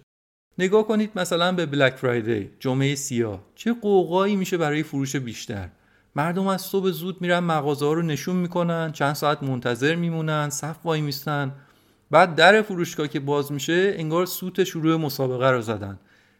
نگاه کنید مثلا به بلک فرایدی جمعه سیاه. چه قوقایی میشه برای فروش بیشتر؟ مردم از صبح زود میرن مغازه ها رو نشون می‌کنن چند ساعت منتظر میمونن صف وای میستن. بعد در فروشگاه که باز میشه انگار سوت شروع مسابقه رو زدن.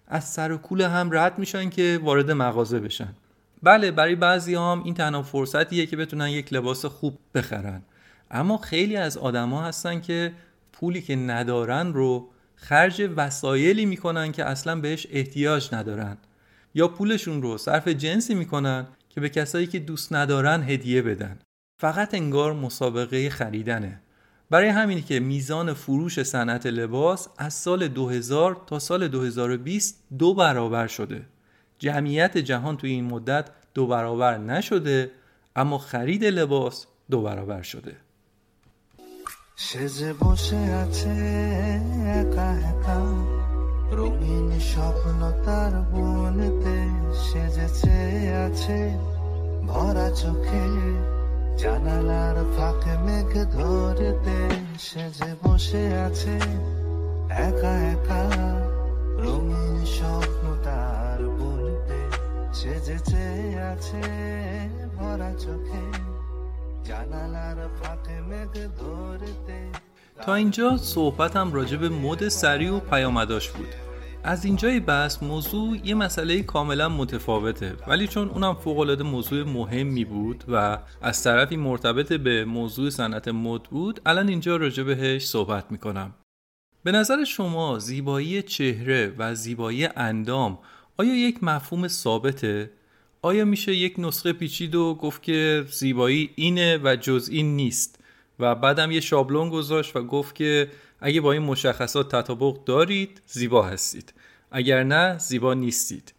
از سر و کول هم رد میشن که وارد مغازه بشن. بله برای بعضی هم این تنها فرصتیه که بتونن یک لباس خوب بخرن. اما خیلی از آدما هستن که پولی که ندارن رو خرج وسایلی می‌کنن که اصلا بهش احتیاج ندارن. یا پولشون رو صرف جنسی می‌کنن که به کسایی که دوست ندارن هدیه بدن. فقط انگار مسابقه خریدنه. برای همینی که میزان فروش صنعت لباس از سال 2000 تا سال 2020 دو برابر شده. جمعیت جهان توی این مدت دو برابر نشده اما خرید لباس دو برابر شده সেজে বসে আছে একা একা রঙিন স্বপ্ন তার বনতে সেজেছে আছে ভরা চোখে জানালার ফাঁকে মেঘ ধরতে সেজে বসে আছে একা একা রঙিন স্বপ্ন তার বলতে সেজেছে আছে ভরা চোখে জানালার ফাঁকে মেঘ ধরতে تا اینجا صحبتم راجع به مد سریع و پیامداش بود از اینجای بحث موضوع یه مسئله کاملا متفاوته ولی چون اونم فوقالعاده موضوع مهمی بود و از طرفی مرتبط به موضوع صنعت مد بود الان اینجا راجع بهش صحبت میکنم به نظر شما زیبایی چهره و زیبایی اندام آیا یک مفهوم ثابته؟ آیا میشه یک نسخه پیچید و گفت که زیبایی اینه و جز این نیست؟ و بعدم یه شابلون گذاشت و گفت که اگه با این مشخصات تطابق دارید زیبا هستید. اگر نه زیبا نیستید.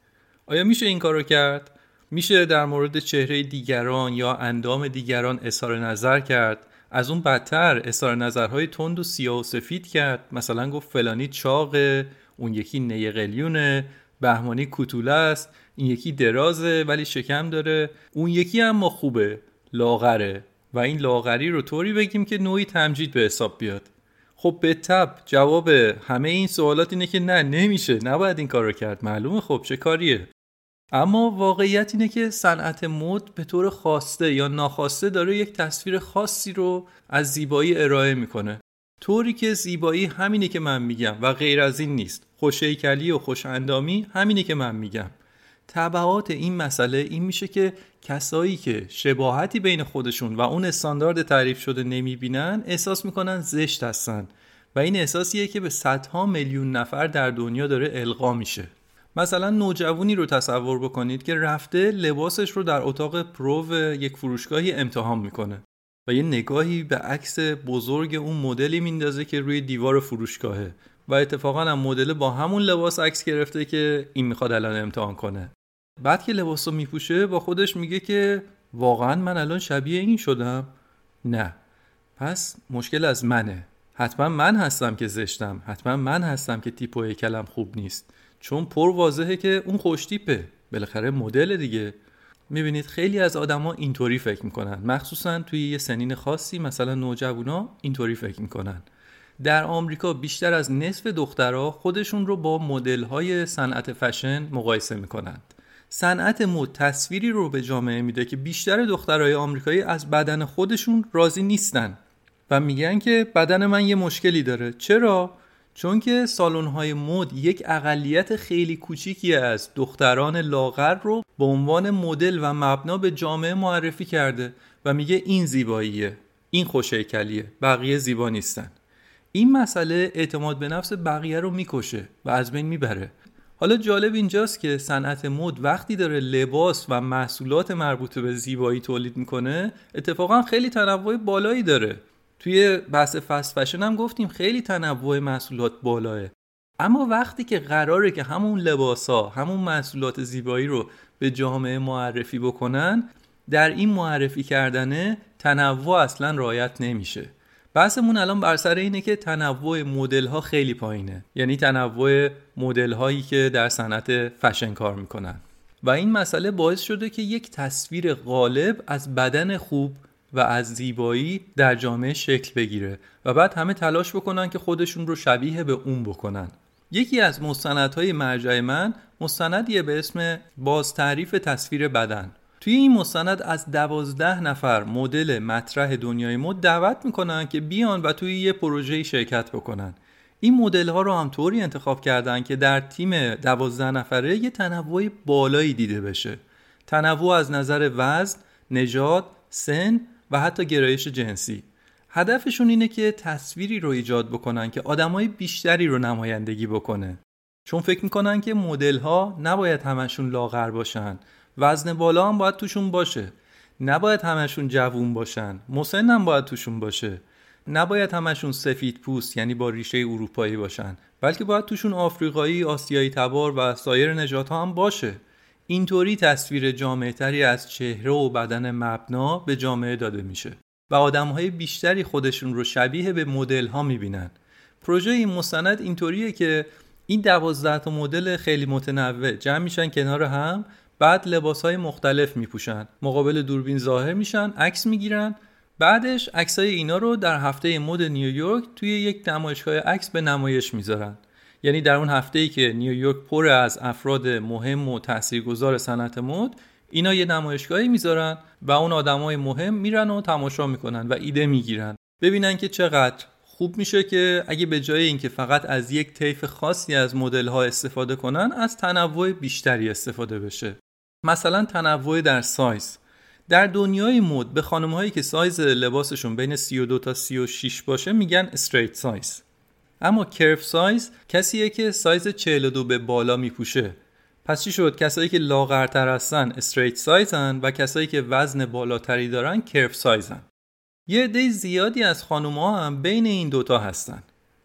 آیا میشه این کارو کرد؟ میشه در مورد چهره دیگران یا اندام دیگران اظهار نظر کرد؟ از اون بدتر اظهار نظرهای تند و سیاه و سفید کرد. مثلا گفت فلانی چاقه اون یکی نیقلیونه. بهمانی کوتوله است. این یکی درازه ولی شکم داره. اون یکی اما خوبه لاغره. و این لاغری رو طوری بگیم که نوعی تمجید به حساب بیاد. خب به تب جواب همه این سوالات اینه که نه نمیشه. نباید این کار رو کرد. معلومه خب چه کاریه. اما واقعیت اینه که صنعت مد به طور خواسته یا ناخواسته داره یک تصویر خاصی رو از زیبایی ارائه می‌کنه. طوری که زیبایی همینه که من میگم و غیر از این نیست. خوشیکلی و خوشاندامی همینه که من میگم. تبعات این مسئله این میشه که کسایی که شباهتی بین خودشون و اون استاندارد تعریف شده نمی‌بینن احساس می‌کنن زشت هستن. و این احساسیه که به صدها میلیون نفر در دنیا داره القا میشه. مثلا نوجوانی رو تصور بکنید که رفته لباسش رو در اتاق پرو یک فروشگاهی امتحان می‌کنه و یه نگاهی به عکس بزرگ اون مدلی میندازه که روی دیوار فروشگاهه. و اتفاقا هم مدل با همون لباس عکس گرفته که این می‌خواد الان امتحان کنه. بعد که لباس رو میپوشه با خودش میگه که واقعا من الان شبیه این شدم. نه. پس مشکل از منه. حتما من هستم که زشتم. حتما من هستم که تیپ و کلم خوب نیست. چون پر واضحه که اون خوش تیپه. بالاخره مدل دیگه. می‌بینید خیلی از آدما اینطوری فکر می‌کنن. مخصوصا توی یه سنین خاصی مثلا نوجوانا اینطوری فکر می‌کنن. در آمریکا بیشتر از نصف دخترها خودشون رو با مدل های صنعت فشن مقایسه می‌کنند. صنعت مد تصویری رو به جامعه میده که بیشتر دخترهای آمریکایی از بدن خودشون راضی نیستن و میگن که بدن من یه مشکلی داره. چرا؟ چون که سالن های مد یک اقلیت خیلی کوچیکی از دختران لاغر رو به عنوان مدل و مبنا به جامعه معرفی کرده و میگه این زیباییه. این خوشیکلیه بقیه زیبا نیستن. این مسئله اعتماد به نفس بقیه رو می‌کشه و از بین می‌بره. حالا جالب اینجاست که صنعت مد وقتی داره لباس و محصولات مربوط به زیبایی تولید می‌کنه اتفاقا خیلی تنوع بالایی داره. توی بحث فست فشن هم گفتیم خیلی تنوع محصولات بالاه اما وقتی که قراره که همون لباس ها همون محصولات زیبایی رو به جامعه معرفی بکنن در این معرفی کردنه تنوع اصلا رعایت نمیشه. بحثمون الان بر سر اینه که تنوع مدل ها خیلی پایینه. یعنی تنوع مدل هایی که در صنعت فشن کار می‌کنن. و این مسئله باعث شده که یک تصویر غالب از بدن خوب و از زیبایی در جامعه شکل بگیره و بعد همه تلاش بکنن که خودشون رو شبیه به اون بکنن. یکی از مستندهای مرجع من مستندیه به اسم باز تعریف تصویر بدن. توی این مستند از دوازده نفر مدل مطرح دنیای مد دعوت می‌کنن که بیان و توی یه پروژه شرکت بکنن. این مدل ها رو هم طوری انتخاب کردن که در تیم دوازده نفره یه تنوع بالایی دیده بشه. تنوع از نظر وزن، نژاد، سن و حتی گرایش جنسی. هدفشون اینه که تصویری رو ایجاد بکنن که آدمای بیشتری رو نمایندگی بکنه. چون فکر می‌کنن که مدل ها نباید همشون لاغر باشن. وزن بالا هم باید توشون باشه. نباید همشون جوون باشن. مسن هم باید توشون باشه. نباید همشون سفید پوست یعنی با ریشه اروپایی باشن. بلکه باید توشون آفریقایی، آسیایی تبار و سایر نجات ها هم باشه. اینطوری تصویر جامعه تری از چهره و بدن مبنا به جامعه داده میشه و آدم های بیشتری خودشون رو شبیه به مدل ها می‌بینن. پروژه این مستند اینطوریه که این دوازده تا مدل خیلی متنوع جمع میشن کنار هم بعد لباس های مختلف میپوشن. مقابل دوربین ظاهر میشن عکس می‌گیرن. بعدش عکسای اینا رو در هفته مد نیویورک توی یک نمایشگاه عکس به نمایش می‌ذارن. یعنی در اون هفته ای که نیویورک پر از افراد مهم و تاثیرگذار صنعت مد اینا یه نمایشگاهی می‌ذارن و اون آدمای مهم میرن و تماشا می‌کنن و ایده می‌گیرن. ببینن که چقدر خوب میشه که اگه به جای اینکه فقط از یک طیف خاصی از مدل ها استفاده کنن از تنوع بیشتری استفاده بشه. مثلا تنوع در سایز. در دنیای مد به خانم هایی که سایز لباسشون بین 32 تا 36 باشه میگن straight size اما curve size کسیه که سایز 42 به بالا میپوشه. پس چی شد؟ کسایی که لاغرتر هستن straight size ن و کسایی که وزن بالاتری دارن curve size ن یه عده زیادی از خانوما هم بین این دوتا هستن.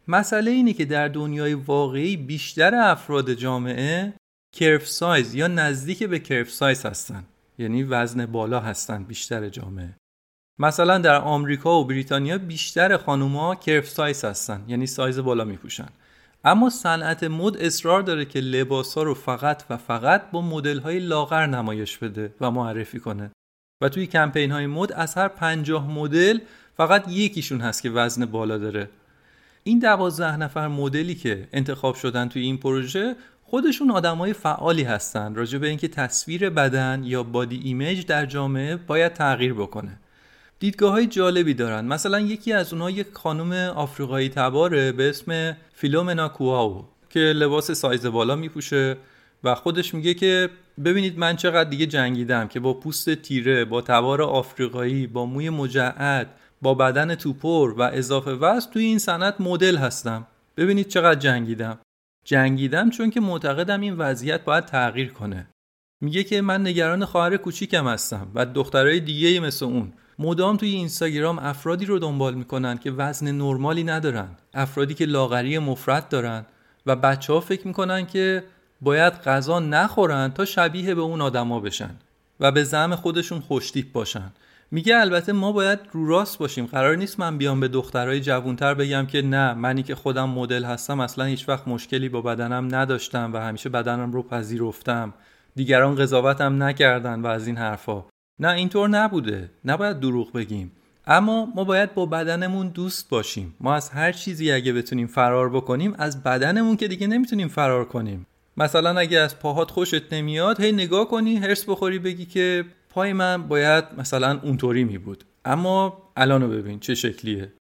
مسئله اینه که در دنیای واقعی بیشتر افراد جامعه curve size یا نزدیک به curve size هستن. یعنی وزن بالا هستن بیشتر جامعه. مثلا در آمریکا و بریتانیا بیشتر خانوما curve size هستن. یعنی سایز بالا میپوشن. اما صنعت مد اصرار داره که لباس ها رو فقط و فقط با مدل های لاغر نمایش بده و معرفی کنه. و توی کمپین های مد از هر پنجاه مدل فقط یکیشون هست که وزن بالا داره. این دوازده نفر مدلی که انتخاب شدن توی این پروژه خودشون های فعالی هستن راجع به اینکه تصویر بدن یا بادی ایمیج در جامعه باید تغییر بکنه. دیدگاه های جالبی دارن. مثلا یکی از اونها یک خانم آفریقایی تباره به اسم فیلومنا کوهاو که لباس سایز بالا میپوشه و خودش میگه که ببینید من چقدر دیگه جنگیدم که با پوست تیره با تبار آفریقایی با موی مجعد با بدن توپر و اضافه وزن توی این صنعت مدل هستم. ببینید چقدر جنگیدم. جنگیدم چون که معتقدم این وضعیت باید تغییر کنه. میگه که من نگران خواهر کوچیکم هستم و دخترای دیگه مثل اون. مدام توی اینستاگرام افرادی رو دنبال می‌کنن که وزن نرمالی ندارن افرادی که لاغری مفرد دارن و بچه ها فکر می‌کنن که باید غذا نخورن تا شبیه به اون آدما بشن و به زعم خودشون خوشتیپ باشن. میگه البته ما باید رو راست باشیم. قرار نیست من بیام به دخترای جوونتر بگم که نه منی که خودم مدل هستم اصلا هیچ وقت مشکلی با بدنم نداشتم و همیشه بدنم رو پذیرفتم. دیگران قضاوتم نکردن و از این حرفا. نه اینطور نبوده. نباید دروغ بگیم. اما ما باید با بدنمون دوست باشیم. ما از هر چیزی اگه بتونیم فرار بکنیم از بدنمون که دیگه نمی‌تونیم فرار کنیم. مثلا اگه از پاهات خوشت نمیاد هی نگاه کنی هرس بخوری بگی که پای من باید مثلا اونطوری می بود. اما الانو ببین چه شکلیه.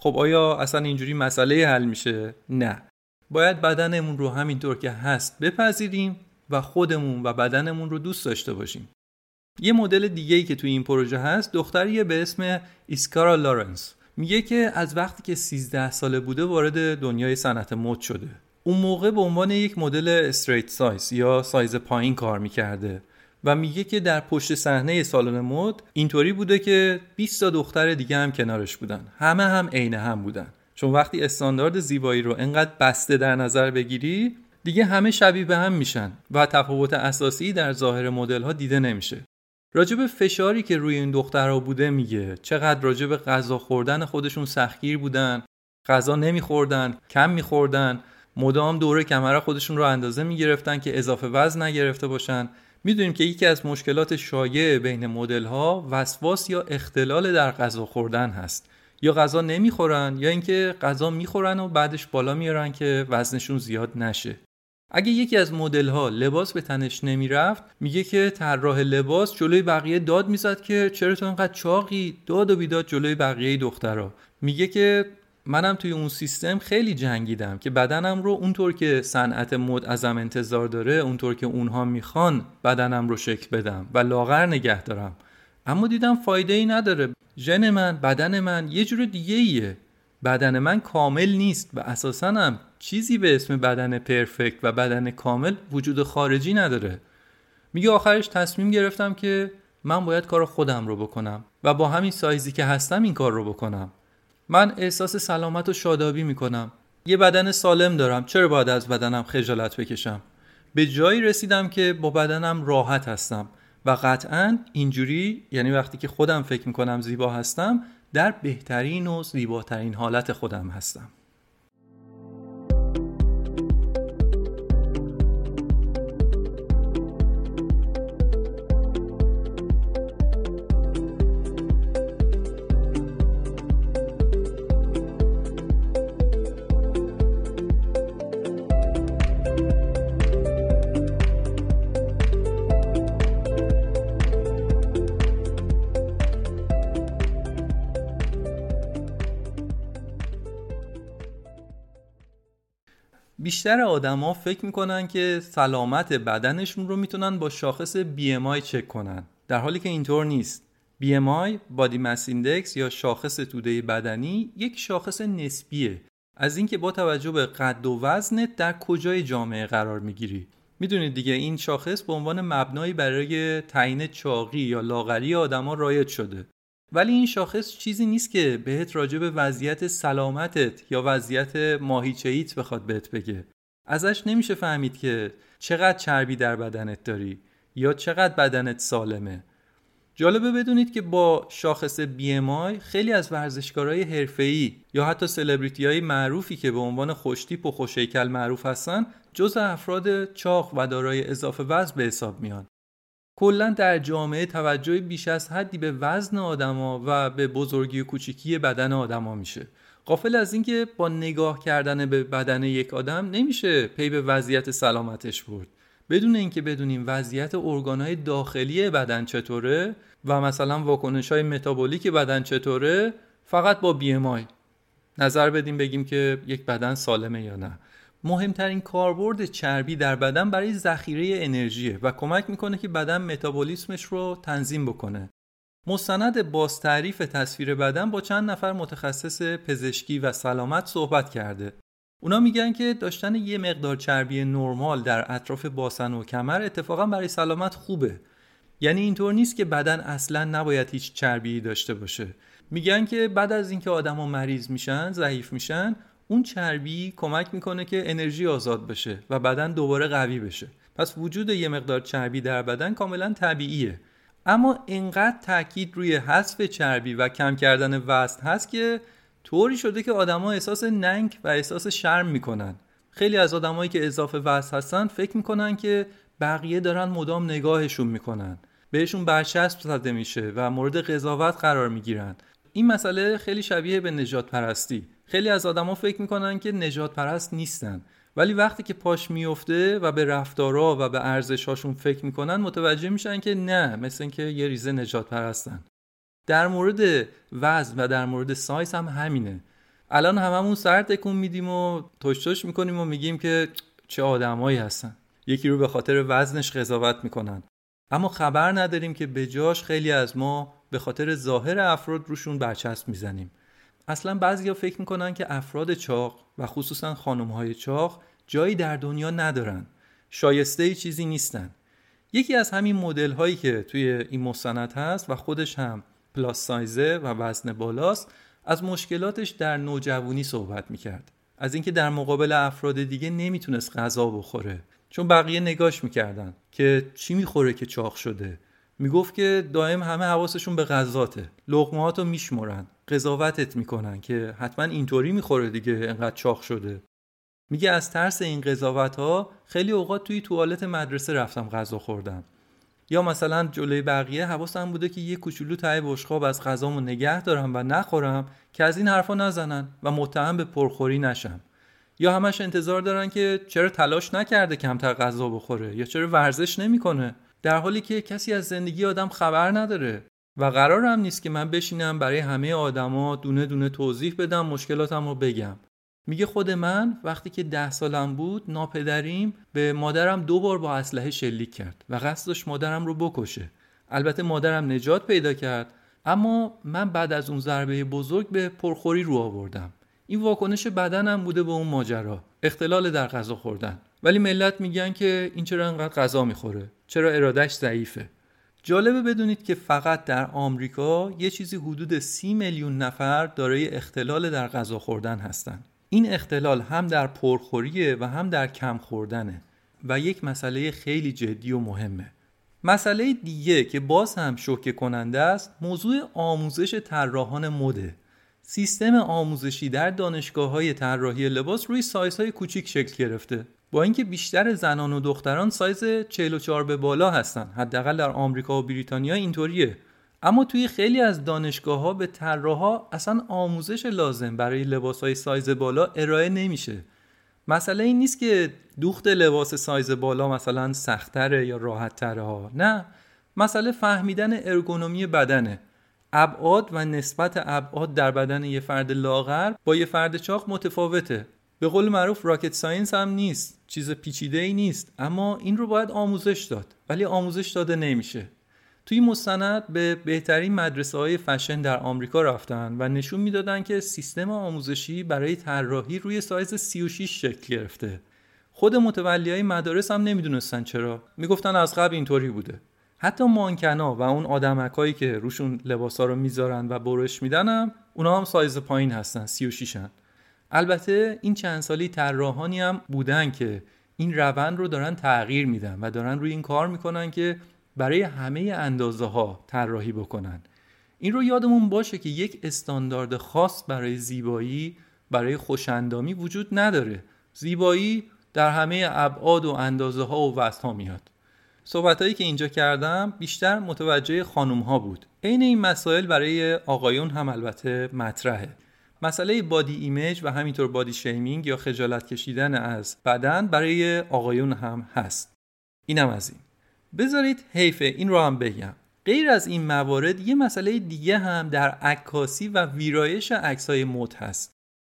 خب آیا اصلا اینجوری مسئله حل میشه؟ نه. باید بدنمون رو همینطور که هست بپذیریم و خودمون و بدنمون رو دوست داشته باشیم. یه مدل دیگه ای که توی این پروژه هست دختریه به اسم ایسکرا لارنس میگه که از وقتی که 13 ساله بوده وارد دنیای صنعت مد شده. اون موقع به عنوان یک مدل straight size یا سایز پایین کار می‌کرده. و میگه که در پشت صحنه سالن مد اینطوری بوده که 20 تا دختر دیگه هم کنارش بودن. همه هم عین هم بودن. چون وقتی استاندارد زیبایی رو انقدر بسته در نظر بگیری دیگه همه شبیه به هم میشن و تفاوت اساسی در ظاهر مدل ها دیده نمیشه. راجب فشاری که روی این دخترها بوده میگه. چقدر راجب غذا خوردن خودشون سختگیر بودن. غذا نمیخوردن کم میخوردن. مدام دوره کمره خودشون رو اندازه می‌گرفتن که اضافه وزن نگرفته باشن. می‌دونیم که یکی از مشکلات شایع بین مدل ها وسواس یا اختلال در غذا خوردن هست. یا غذا نمی‌خورن یا اینکه غذا می‌خورن و بعدش بالا میارن که وزنشون زیاد نشه. اگه یکی از مدل ها لباس به تنش نمی‌رفت میگه که طراح لباس جلوی بقیه داد می‌زد که چرا تو انقدر چاقی؟ داد و بیداد جلوی بقیه دخترها میگه که منم توی اون سیستم خیلی جنگیدم که بدنم رو اونطور که صنعت مد ازم انتظار داره اونطور که اونها می‌خوان بدنم رو شکل بدم و لاغر نگه دارم. اما دیدم فایده ای نداره. ژن من بدن من یه جور دیگه ایه. بدن من کامل نیست و اساسا هم چیزی به اسم بدن پرفکت و بدن کامل وجود خارجی نداره. میگه آخرش تصمیم گرفتم که من باید کار خودم رو بکنم و با همین سایزی که هستم این کار رو بکنم. من احساس سلامت و شادابی می‌کنم. یه بدن سالم دارم. چرا باید از بدنم خجالت بکشم؟ به جایی رسیدم که با بدنم راحت هستم و قطعا اینجوری یعنی وقتی که خودم فکر می‌کنم زیبا هستم در بهترین و زیباترین حالت خودم هستم. بیشتر آدما فکر می‌کنن که سلامت بدنشون رو می‌تونن با شاخص BMI چک کنن. در حالی که اینطور نیست. BMI بادی مس ایندکس یا شاخص توده بدنی یک شاخص نسبیه. از اینکه با توجه به قد و وزنت در کجای جامعه قرار می‌گیری. می‌دونید دیگه این شاخص به عنوان مبنایی برای تعیین چاقی یا لاغری آدما رایج شده. ولی این شاخص چیزی نیست که بهت راجع به وضعیت سلامتت یا وضعیت ماهیچهیت بخواد بهت بگه. ازش نمیشه فهمید که چقدر چربی در بدنت داری یا چقدر بدنت سالمه. جالبه بدونید که با شاخص BMI خیلی از ورزشکارهای حرفه‌ای یا حتی سلبریتی های معروفی که به عنوان خوشتیپ و خوشیکل معروف هستن جز افراد چاق و دارای اضافه وزن به حساب میان. کلا در جامعه توجه بیش از حدی به وزن آدما و به بزرگی و کوچیکی بدن آدما میشه. قافل از اینکه با نگاه کردن به بدن یک آدم نمیشه پی به وضعیت سلامتش برد. بدون اینکه بدونیم وضعیت ارگانهای داخلی بدن چطوره و مثلا واکنش های متابولیک بدن چطوره فقط با BMI نظر بدیم بگیم که یک بدن سالمه یا نه. مهمترین کاربرد چربی در بدن برای ذخیره انرژیه و کمک می‌کنه که بدن متابولیسمش رو تنظیم بکنه. مستند باز تعریف تصویر بدن با چند نفر متخصص پزشکی و سلامت صحبت کرده. اونا میگن که داشتن یه مقدار چربی نرمال در اطراف باسن و کمر اتفاقا برای سلامت خوبه. یعنی اینطور نیست که بدن اصلا نباید هیچ چربی داشته باشه. میگن که بعد از اینکه آدما مریض میشن ضعیف میشن اون چربی کمک می‌کنه که انرژی آزاد بشه و بدن دوباره قوی بشه. پس وجود یه مقدار چربی در بدن کاملا طبیعیه. اما اینقدر تاکید روی حذف چربی و کم کردن وزن هست که طوری شده که آدما احساس ننگ و احساس شرم می‌کنن. خیلی از آدمایی که اضافه وزن هستن فکر می‌کنن که بقیه دارن مدام نگاهشون می‌کنن. بهشون برچسب زده میشه و مورد قضاوت قرار می‌گیرن. این مسئله خیلی شبیه به نجات پرستی خیلی از آدما فکر می‌کنن که نجات پرست نیستن. ولی وقتی که پاش میفته و به رفتارا و به ارزشاشون فکر می‌کنن متوجه میشن که نه مثل اینکه یه ریزه نجات پرستن در مورد وزن و در مورد سایز هم همینه. الان هممون سر تکون میدیم و توش می‌کنیم و میگیم که چه آدمایی هستن. یکی رو به خاطر وزنش قضاوت می‌کنن. اما خبر نداریم که به جاش خیلی از ما به خاطر ظاهر افراد روشون برچسب می‌زنیم. اصلا بعضیا فکر می‌کنن که افراد چاق و خصوصا خانم های چاق جایی در دنیا ندارن. شایسته چیزی نیستن. یکی از همین مدل هایی که توی این مستند هست و خودش هم پلاس سایزه و وزن بالاست از مشکلاتش در نوجوانی صحبت می‌کرد. از اینکه در مقابل افراد دیگه نمی‌تونست غذا بخوره. چون بقیه نگاش می‌کردن که چی می‌خوره که چاق شده. می‌گفت که دائم همه حواسشون به غذاته. لغمهاتو میشمرن. قضاوتت می‌کنن که حتما اینطوری می‌خوره دیگه انقدر چاق شده. میگه از ترس این قضاوت ها خیلی اوقات توی توالت مدرسه رفتم غذا خوردم. یا مثلا جلوی بقیه حواسم بوده که یه کوچولو ته بشقاب از غذامو نگه دارم و نخورم که از این حرفا نزنن و متهم به پرخوری نشم. یا همش انتظار دارن که چرا تلاش نکرده کمتر غذا بخوره یا چرا ورزش نمی‌کنه؟ در حالی که کسی از زندگی آدم خبر نداره. و قرارم نیست که من بشینم برای همه آدما دونه دونه توضیح بدم مشکلاتم رو بگم. میگه خود من وقتی که ده سالم بود ناپدریم به مادرم دو بار با اسلحه شلیک کرد و قصد داشت مادرم رو بکشه. البته مادرم نجات پیدا کرد اما من بعد از اون ضربه بزرگ به پرخوری رو آوردم. این واکنش بدنم بوده به اون ماجرا. اختلال در غذا خوردن. ولی ملت میگن که این چرا انقدر غذا می‌خوره؟ چرا ارادش ضعیفه؟ جالبه بدونید که فقط در آمریکا یه چیزی حدود سی میلیون نفر دارای اختلال در غذا خوردن هستند این اختلال هم در پرخوریه و هم در کم خوردنه و یک مسئله خیلی جدی و مهمه. مسئله دیگه که باز هم شوکه کننده است موضوع آموزش طراحان مده. سیستم آموزشی در دانشگاه های طراحی لباس روی سایزهای کوچیک شکل گرفته. با اینکه بیشتر زنان و دختران سایز 44 به بالا هستن. حداقل در آمریکا و بریتانیا اینطوریه. اما توی خیلی از دانشگاه ها به طراحا اصلا آموزش لازم برای لباس های سایز بالا ارائه نمیشه. مسئله این نیست که دوخت لباس سایز بالا مثلا سختره یا راحته. نه مسئله فهمیدن ارگونومی بدنه. ابعاد و نسبت ابعاد در بدن یه فرد لاغر با یه فرد چاق متفاوته. به قول معروف rocket science هم نیست. چیز پیچیده ای نیست. اما این رو باید آموزش داد. ولی آموزش داده نمیشه. توی مستند به بهترین مدرسه های فشن در آمریکا رفتن و نشون می‌دادن که سیستم آموزشی برای طراحی روی سایز 36 شکل گرفته. خود متولی های مدارس هم نمی‌دونستن چرا. می‌گفتن از قبل اینطوری بوده. حتی مانکنا و اون آدمکایی که روشون لباسا رو می‌ذارن و برش میدنم اونا هم سایز پایین هستن 36 هن. البته این چند سالی طراحانی هم بودن که این روند رو دارن تغییر میدن و دارن روی این کار می‌کنن که برای همه اندازه ها طراحی بکنن. این رو یادمون باشه که یک استاندارد خاص برای زیبایی برای خوشندامی وجود نداره. زیبایی در همه ابعاد و اندازه ها و وزن ها میاد. صحبت هایی که اینجا کردم بیشتر متوجه خانوم ها بود. عین این مسائل برای آقایون هم البته مطرحه. مسئله بادی ایمیج و همینطور بادی شیمینگ یا خجالت کشیدن از بدن برای آقایون هم هست. اینم از این. بذارید حیفه این رو هم بگم. غیر از این موارد یه مسئله دیگه هم در عکاسی و ویرایش عکسای مد هست.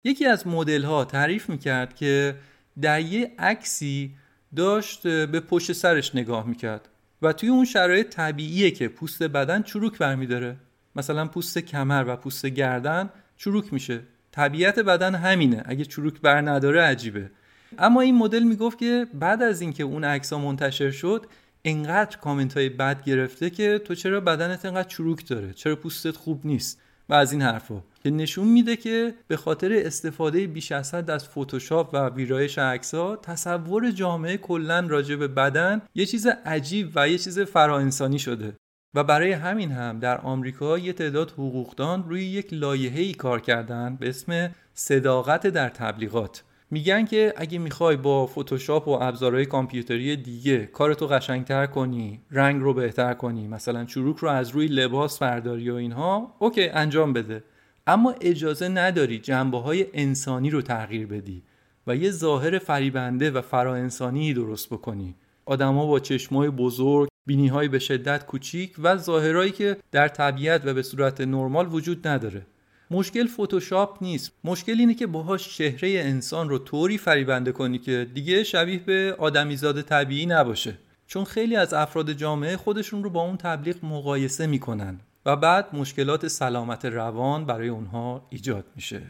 یکی از مدل ها تعریف می‌کرد که در یه عکسی داشت به پشت سرش نگاه می‌کرد و توی اون شرایط طبیعیه که پوست بدن چروک برمیداره. مثلا پوست کمر و پوست گردن چروک میشه. طبیعت بدن همینه. اگه چروک بر نداره عجیبه. اما این مدل می‌گفت که بعد از اینکه اون عکس منتشر شد انقدر کامنت های بد گرفته که تو چرا بدنت انقدر چروک داره؟ چرا پوستت خوب نیست؟ و از این حرفا. که نشون میده که به خاطر استفاده بیش از حد از فتوشاپ و ویرایش عکس‌ها تصور جامعه کلا راجع به بدن یه چیز عجیب و یه چیز فراانسانی شده. و برای همین هم در آمریکا یه تعداد حقوقدان روی یک لایحه‌ای کار کردن به اسم صداقت در تبلیغات. میگن که اگه می‌خوای با فتوشاپ و ابزارهای کامپیوتری دیگه کارتو قشنگتر کنی رنگ رو بهتر کنی مثلا چروک رو از روی لباس برداری و اینها اوکی انجام بده. اما اجازه نداری جنبه های انسانی رو تغییر بدی و یه ظاهر فریبنده و فراانسانی درست بکنی. آدما با چشمای بزرگ بینی به شدت کوچیک و ظاهرایی که در طبیعت و به صورت نرمال وجود نداره. مشکل فتوشاپ نیست. مشکل اینه که باهاش چهره انسان رو طوری فریبنده کنی که دیگه شبیه به آدمیزاد طبیعی نباشه. چون خیلی از افراد جامعه خودشون رو با اون تبلیغ مقایسه می‌کنن و بعد مشکلات سلامت روان برای اونها ایجاد میشه.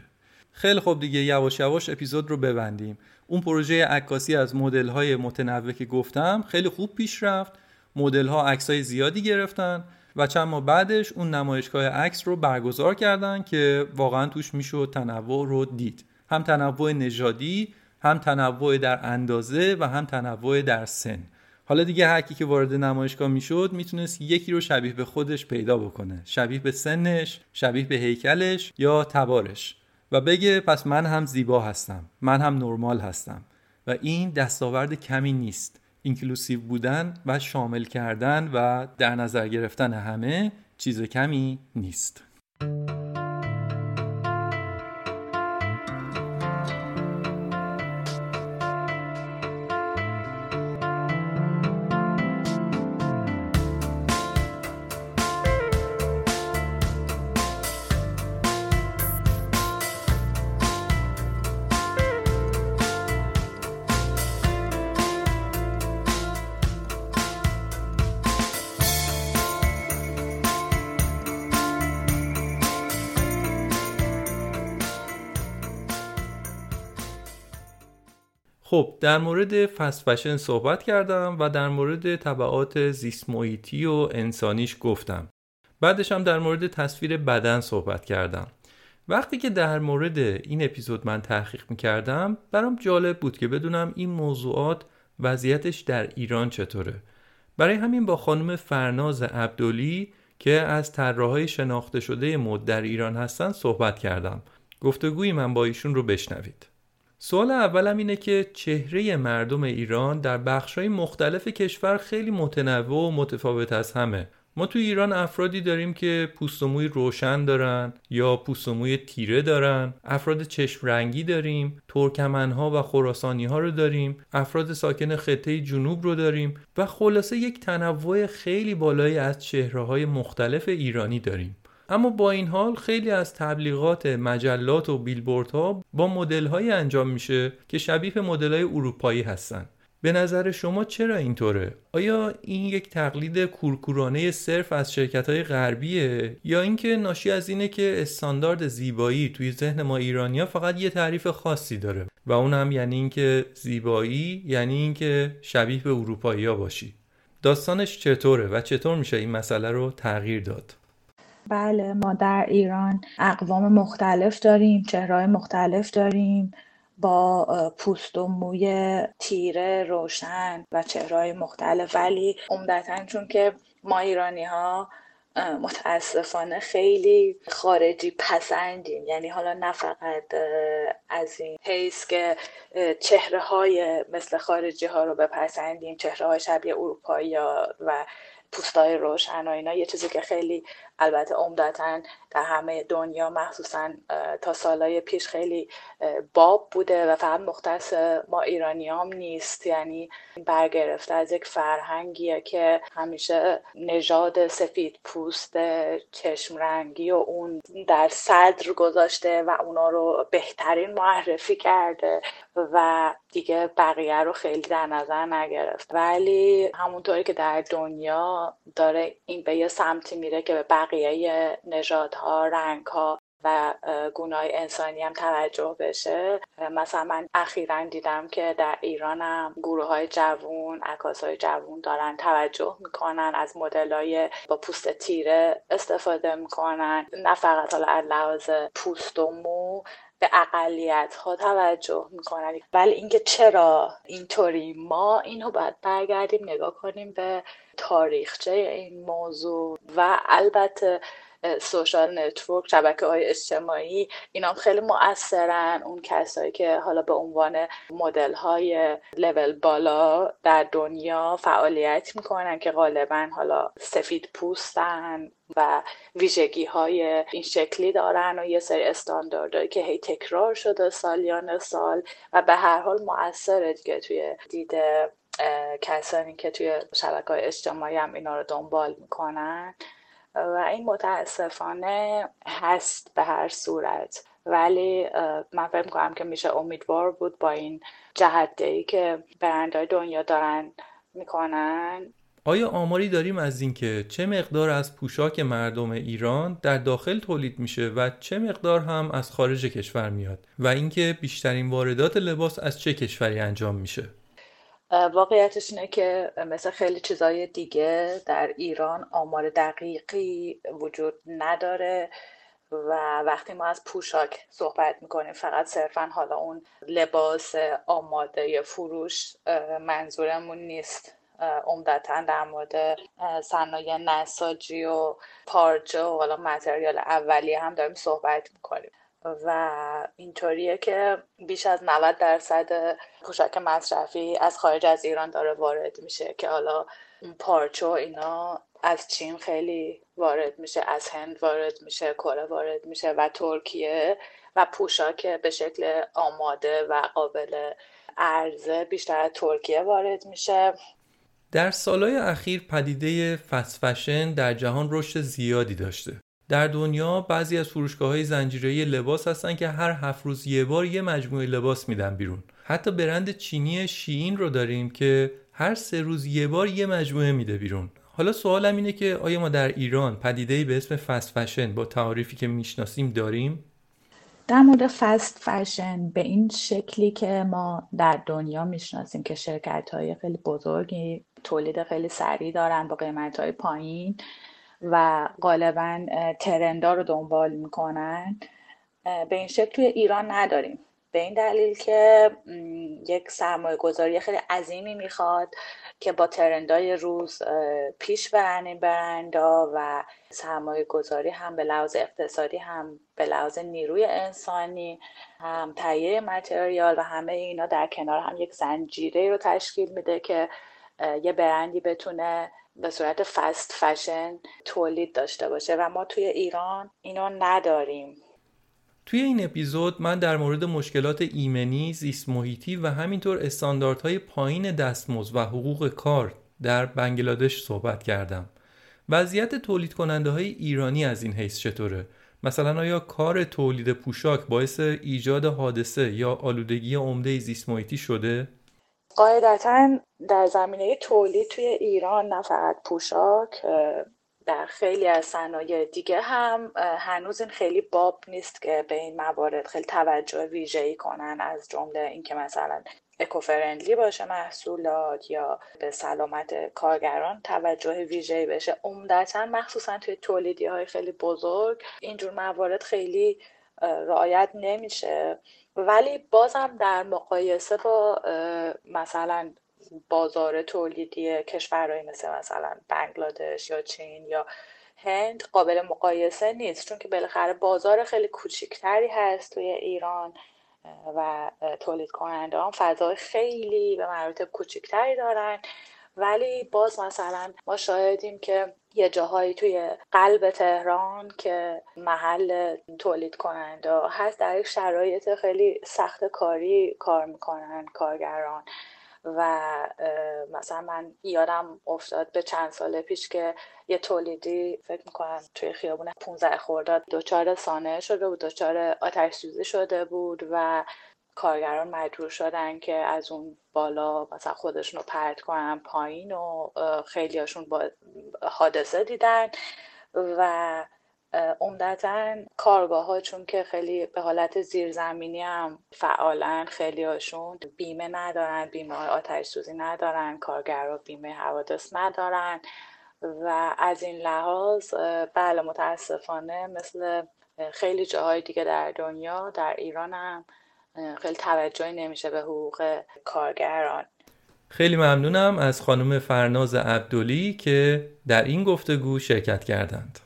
خیلی خوب دیگه یواش یواش اپیزود رو ببندیم. اون پروژه عکاسی از مدل های متنوع که گفتم خیلی خوب پیش رفت. مدل ها عکس های زیادی گرفتن و چند ماه بعدش اون نمایشگاه عکس رو برگزار کردن که واقعا توش می‌شد تنوع رو دید. هم تنوع نژادی هم تنوع در اندازه و هم تنوع در سن. حالا دیگه هر کی که وارد نمایشگاه می‌شد می‌تونست یکی رو شبیه به خودش پیدا بکنه. شبیه به سنش شبیه به هیکلش یا تبارش. و بگه پس من هم زیبا هستم من هم نرمال هستم. و این دستاورد کمی نیست. اینکلوسیو بودن و شامل کردن و در نظر گرفتن همه چیز کمی نیست. خب در مورد فست فشن صحبت کردم و در مورد طبعات زیست و انسانیش گفتم. بعدش هم در مورد تصویر بدن صحبت کردم. وقتی که در مورد این اپیزود من تحقیق می کردم برام جالب بود که بدونم این موضوعات وضعیتش در ایران چطوره. برای همین با خانم فرناز عبدالی که از طراحهای شناخته شده مد در ایران هستن صحبت کردم. گفتگوی من با ایشون رو بشنوید. سوال اولم اینه که چهره مردم ایران در بخشهای مختلف کشور خیلی متنوع و متفاوت از همه. ما تو ایران افرادی داریم که پوست و موی روشن دارن یا پوست و موی تیره دارن. افراد چشم رنگی داریم ترکمنها و خراسانی ها رو داریم. افراد ساکن خطه جنوب رو داریم. و خلاصه یک تنوع خیلی بالایی از چهره های مختلف ایرانی داریم. اما با این حال خیلی از تبلیغات مجلات و بیلبوردها با مدل انجام میشه که شبیه مدل های اروپایی هستن. به نظر شما چرا اینطوره؟ آیا این یک تقلید کورکورانه صرف از شرکت های غربیه یا اینکه ناشی از اینه که استاندارد زیبایی توی ذهن ما ایرانیا فقط یه تعریف خاصی داره و اون هم یعنی اینکه زیبایی یعنی اینکه شبیه به اروپایی ها باشی. داستانش چطوره و چطور میشه این مسئله رو تغییر داد؟ بله ما در ایران اقوام مختلف داریم چهرهای مختلف داریم با پوست و موی تیره روشن و چهرهای مختلف. ولی عمدتا چون که ما ایرانی ها متاسفانه خیلی خارجی پسندیم. یعنی حالا نه فقط از این حیث که چهره های مثل خارجی ها رو بپسندیم چهره های شبیه اروپایی و پوستای روشن و اینا یه چیزی که خیلی البته عمدتا در همه دنیا مخصوصا تا سالهای پیش خیلی باب بوده و فقط مختص ما ایرانیام نیست. یعنی برگرفته از یک فرهنگیه که همیشه نژاد سفید پوست چشم رنگی و اون در صدر گذاشته و اونا رو بهترین معرفی کرده و دیگه بقیه رو خیلی در نظر نگرفت. ولی همونطوری که در دنیا داره این به یه سمتی میره که به بقیه نژادها رنگها و گناه انسانی هم توجه بشه. مثلا من اخیرا دیدم که در ایران هم گروه های جوون عکاس های جوون دارن توجه می‌کنن از مدل های با پوست تیره استفاده می‌کنن. نه فقط حالا از لحاظ پوست و مو به اقلیت ها توجه می‌کنن. ولی اینکه چرا اینطوری ما اینو باید برگردیم نگاه کنیم به تاریخچه این موضوع و البته social network شبکه های اجتماعی اینا خیلی مؤثرن. اون کسایی که حالا به عنوان مدل های لول بالا در دنیا فعالیت می‌کنن که غالبا حالا سفید پوستن و ویژگی های این شکلی دارن و یه سری استانداردهایی که هی تکرار شده سالیان سال و به هر حال مؤثره دیگه توی دیده کسانی که توی شبکه های اجتماعی هم اینا رو دنبال می‌کنن. و این متاسفانه هست به هر صورت. ولی من فکر کنم که میشه امیدوار بود با این جهده که برندهای دنیا دارن می‌کنن. آیا آماری داریم از اینکه چه مقدار از پوشاک مردم ایران در داخل تولید میشه و چه مقدار هم از خارج کشور میاد؟ و اینکه بیشترین واردات لباس از چه کشوری انجام میشه؟ واقعیتش اینه که مثل خیلی چیزای دیگه در ایران آمار دقیقی وجود نداره و وقتی ما از پوشاک صحبت می‌کنیم فقط صرفا حالا اون لباس آماده فروش منظورمون نیست. عمدتا در مورد صنایع نساجی و پارچه و حالا متریال اولیه هم داریم صحبت می‌کنیم. و اینطوریه که بیش از 90 درصد پوشاک مصرفی از خارج از ایران داره وارد میشه که حالا اون پارچه و اینا از چین خیلی وارد میشه از هند وارد میشه کره وارد میشه و ترکیه و پوشاک به شکل آماده و قابل عرضه بیشتر از ترکیه وارد میشه. در سالهای اخیر پدیده فست فشن در جهان رشد زیادی داشته. در دنیا بعضی از فروشگاه های زنجیره لباس هستن که هر هفت روز یه بار یه مجموعه لباس میدن بیرون حتی برند چینی شیین رو داریم که هر سه روز یه بار یه مجموعه میده بیرون حالا سوالم اینه که آیا ما در ایران پدیده‌ای به اسم فست فشن با تعاریفی که می‌شناسیم داریم؟ در مورد فست فشن به این شکلی که ما در دنیا می‌شناسیم که شرکت های خیلی بزرگی تولید خیلی سریع دارن با قیمت های پایین و غالبا ترندا رو دنبال می‌کنن. به این شکل توی ایران نداریم. به این دلیل که یک سرمایه گذاری خیلی عظیمی می‌خواد که با ترندای روز پیش برن این برندا و سرمایه گذاری هم به لحاظ اقتصادی هم به لحاظ نیروی انسانی هم تهیه متریال و همه اینا در کنار هم یک زنجیره رو تشکیل میده که یه برندی بتونه به صورت فست فشن تولید داشته باشه و ما توی ایران اینو نداریم توی این اپیزود من در مورد مشکلات ایمنی، زیست محیطی و همینطور استانداردهای پایین دستمزد و حقوق کار در بنگلادش صحبت کردم. وضعیت تولید کننده های ایرانی از این حیث چطوره؟ مثلا آیا کار تولید پوشاک باعث ایجاد حادثه یا آلودگی عمده زیست محیطی شده؟ قاعدتا در زمینه تولید توی ایران نه فقط پوشاک در خیلی از صنایع دیگه هم هنوز این خیلی باب نیست که به این موارد خیلی توجه ویژه‌ای کنن از جمله اینکه مثلا اکوفرندلی باشه محصولات یا به سلامت کارگران توجه ویژه‌ای بشه. عمدتا مخصوصا توی تولیدی های خیلی بزرگ اینجور موارد خیلی رعایت نمیشه. ولی بازم در مقایسه با مثلا بازار تولیدی کشورهایی مثل مثلا بنگلادش یا چین یا هند قابل مقایسه نیست. چون که بالاخره بازار خیلی کوچیکتری هست توی ایران و تولید کننده هم فضای خیلی به مراتب کوچیکتری دارن. ولی باز مثلا ما شاهدیم که یه جاهایی توی قلب تهران که محل تولید کننده هست در یک شرایط خیلی سخت کاری کار می‌کنن کارگران. و مثلا من یادم افتاد به چند سال پیش که یه تولیدی فکر می‌کنم توی خیابون 15 خورداد دچار سانه شده بود دچار آتش سوزی شده بود و کارگران مجبور شدن که از اون بالا مثلا خودشون رو پرت کنن پایین و خیلیاشون با حادثه دیدن و عمدتا کارگاه ها چون که خیلی به حالت زیرزمینی هم فعالن خیلی هاشون بیمه ندارن بیمه آتش سوزی ندارن کارگرها بیمه حوادث ندارن و از این لحاظ بله متاسفانه مثل خیلی جاهای دیگه در دنیا در ایران هم خیلی توجهی نمیشه به حقوق کارگران. خیلی ممنونم از خانم فرناز عبدولی که در این گفتگو شرکت کردند.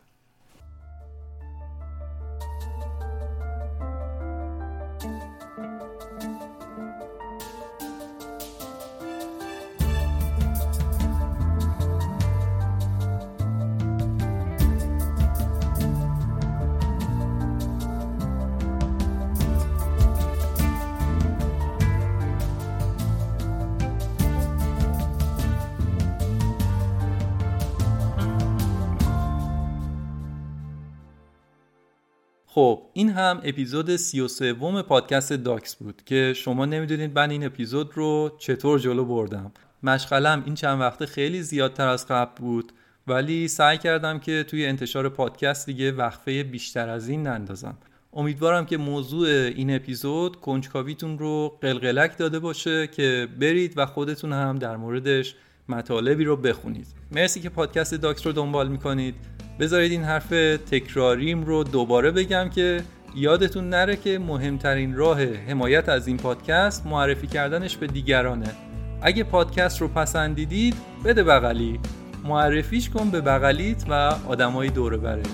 هم اپیزود سی و سوم پادکست داکس بود که شما نمی‌دونید من این اپیزود رو چطور جلو بردم. مشغلم این چند وقته خیلی زیادتر از قبل بود ولی سعی کردم که توی انتشار پادکست دیگه وقفه بیشتر از این نندازم. امیدوارم که موضوع این اپیزود کنجکاویتون رو قلقلک داده باشه که برید و خودتون هم در موردش مطالبی رو بخونید. مرسی که پادکست داکس رو دنبال می‌کنید. بذارید این حرف تکراریم رو دوباره بگم که یادتون نره که مهمترین راه حمایت از این پادکست معرفی کردنش به دیگرانه. اگه پادکست رو پسندیدید بده بغلی. معرفیش کن به بغلیت و آدمای دوره برید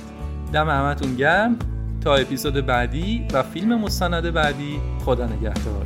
دم همتون گرم. تا اپیزود بعدی و فیلم مستند بعدی خدا نگهدار.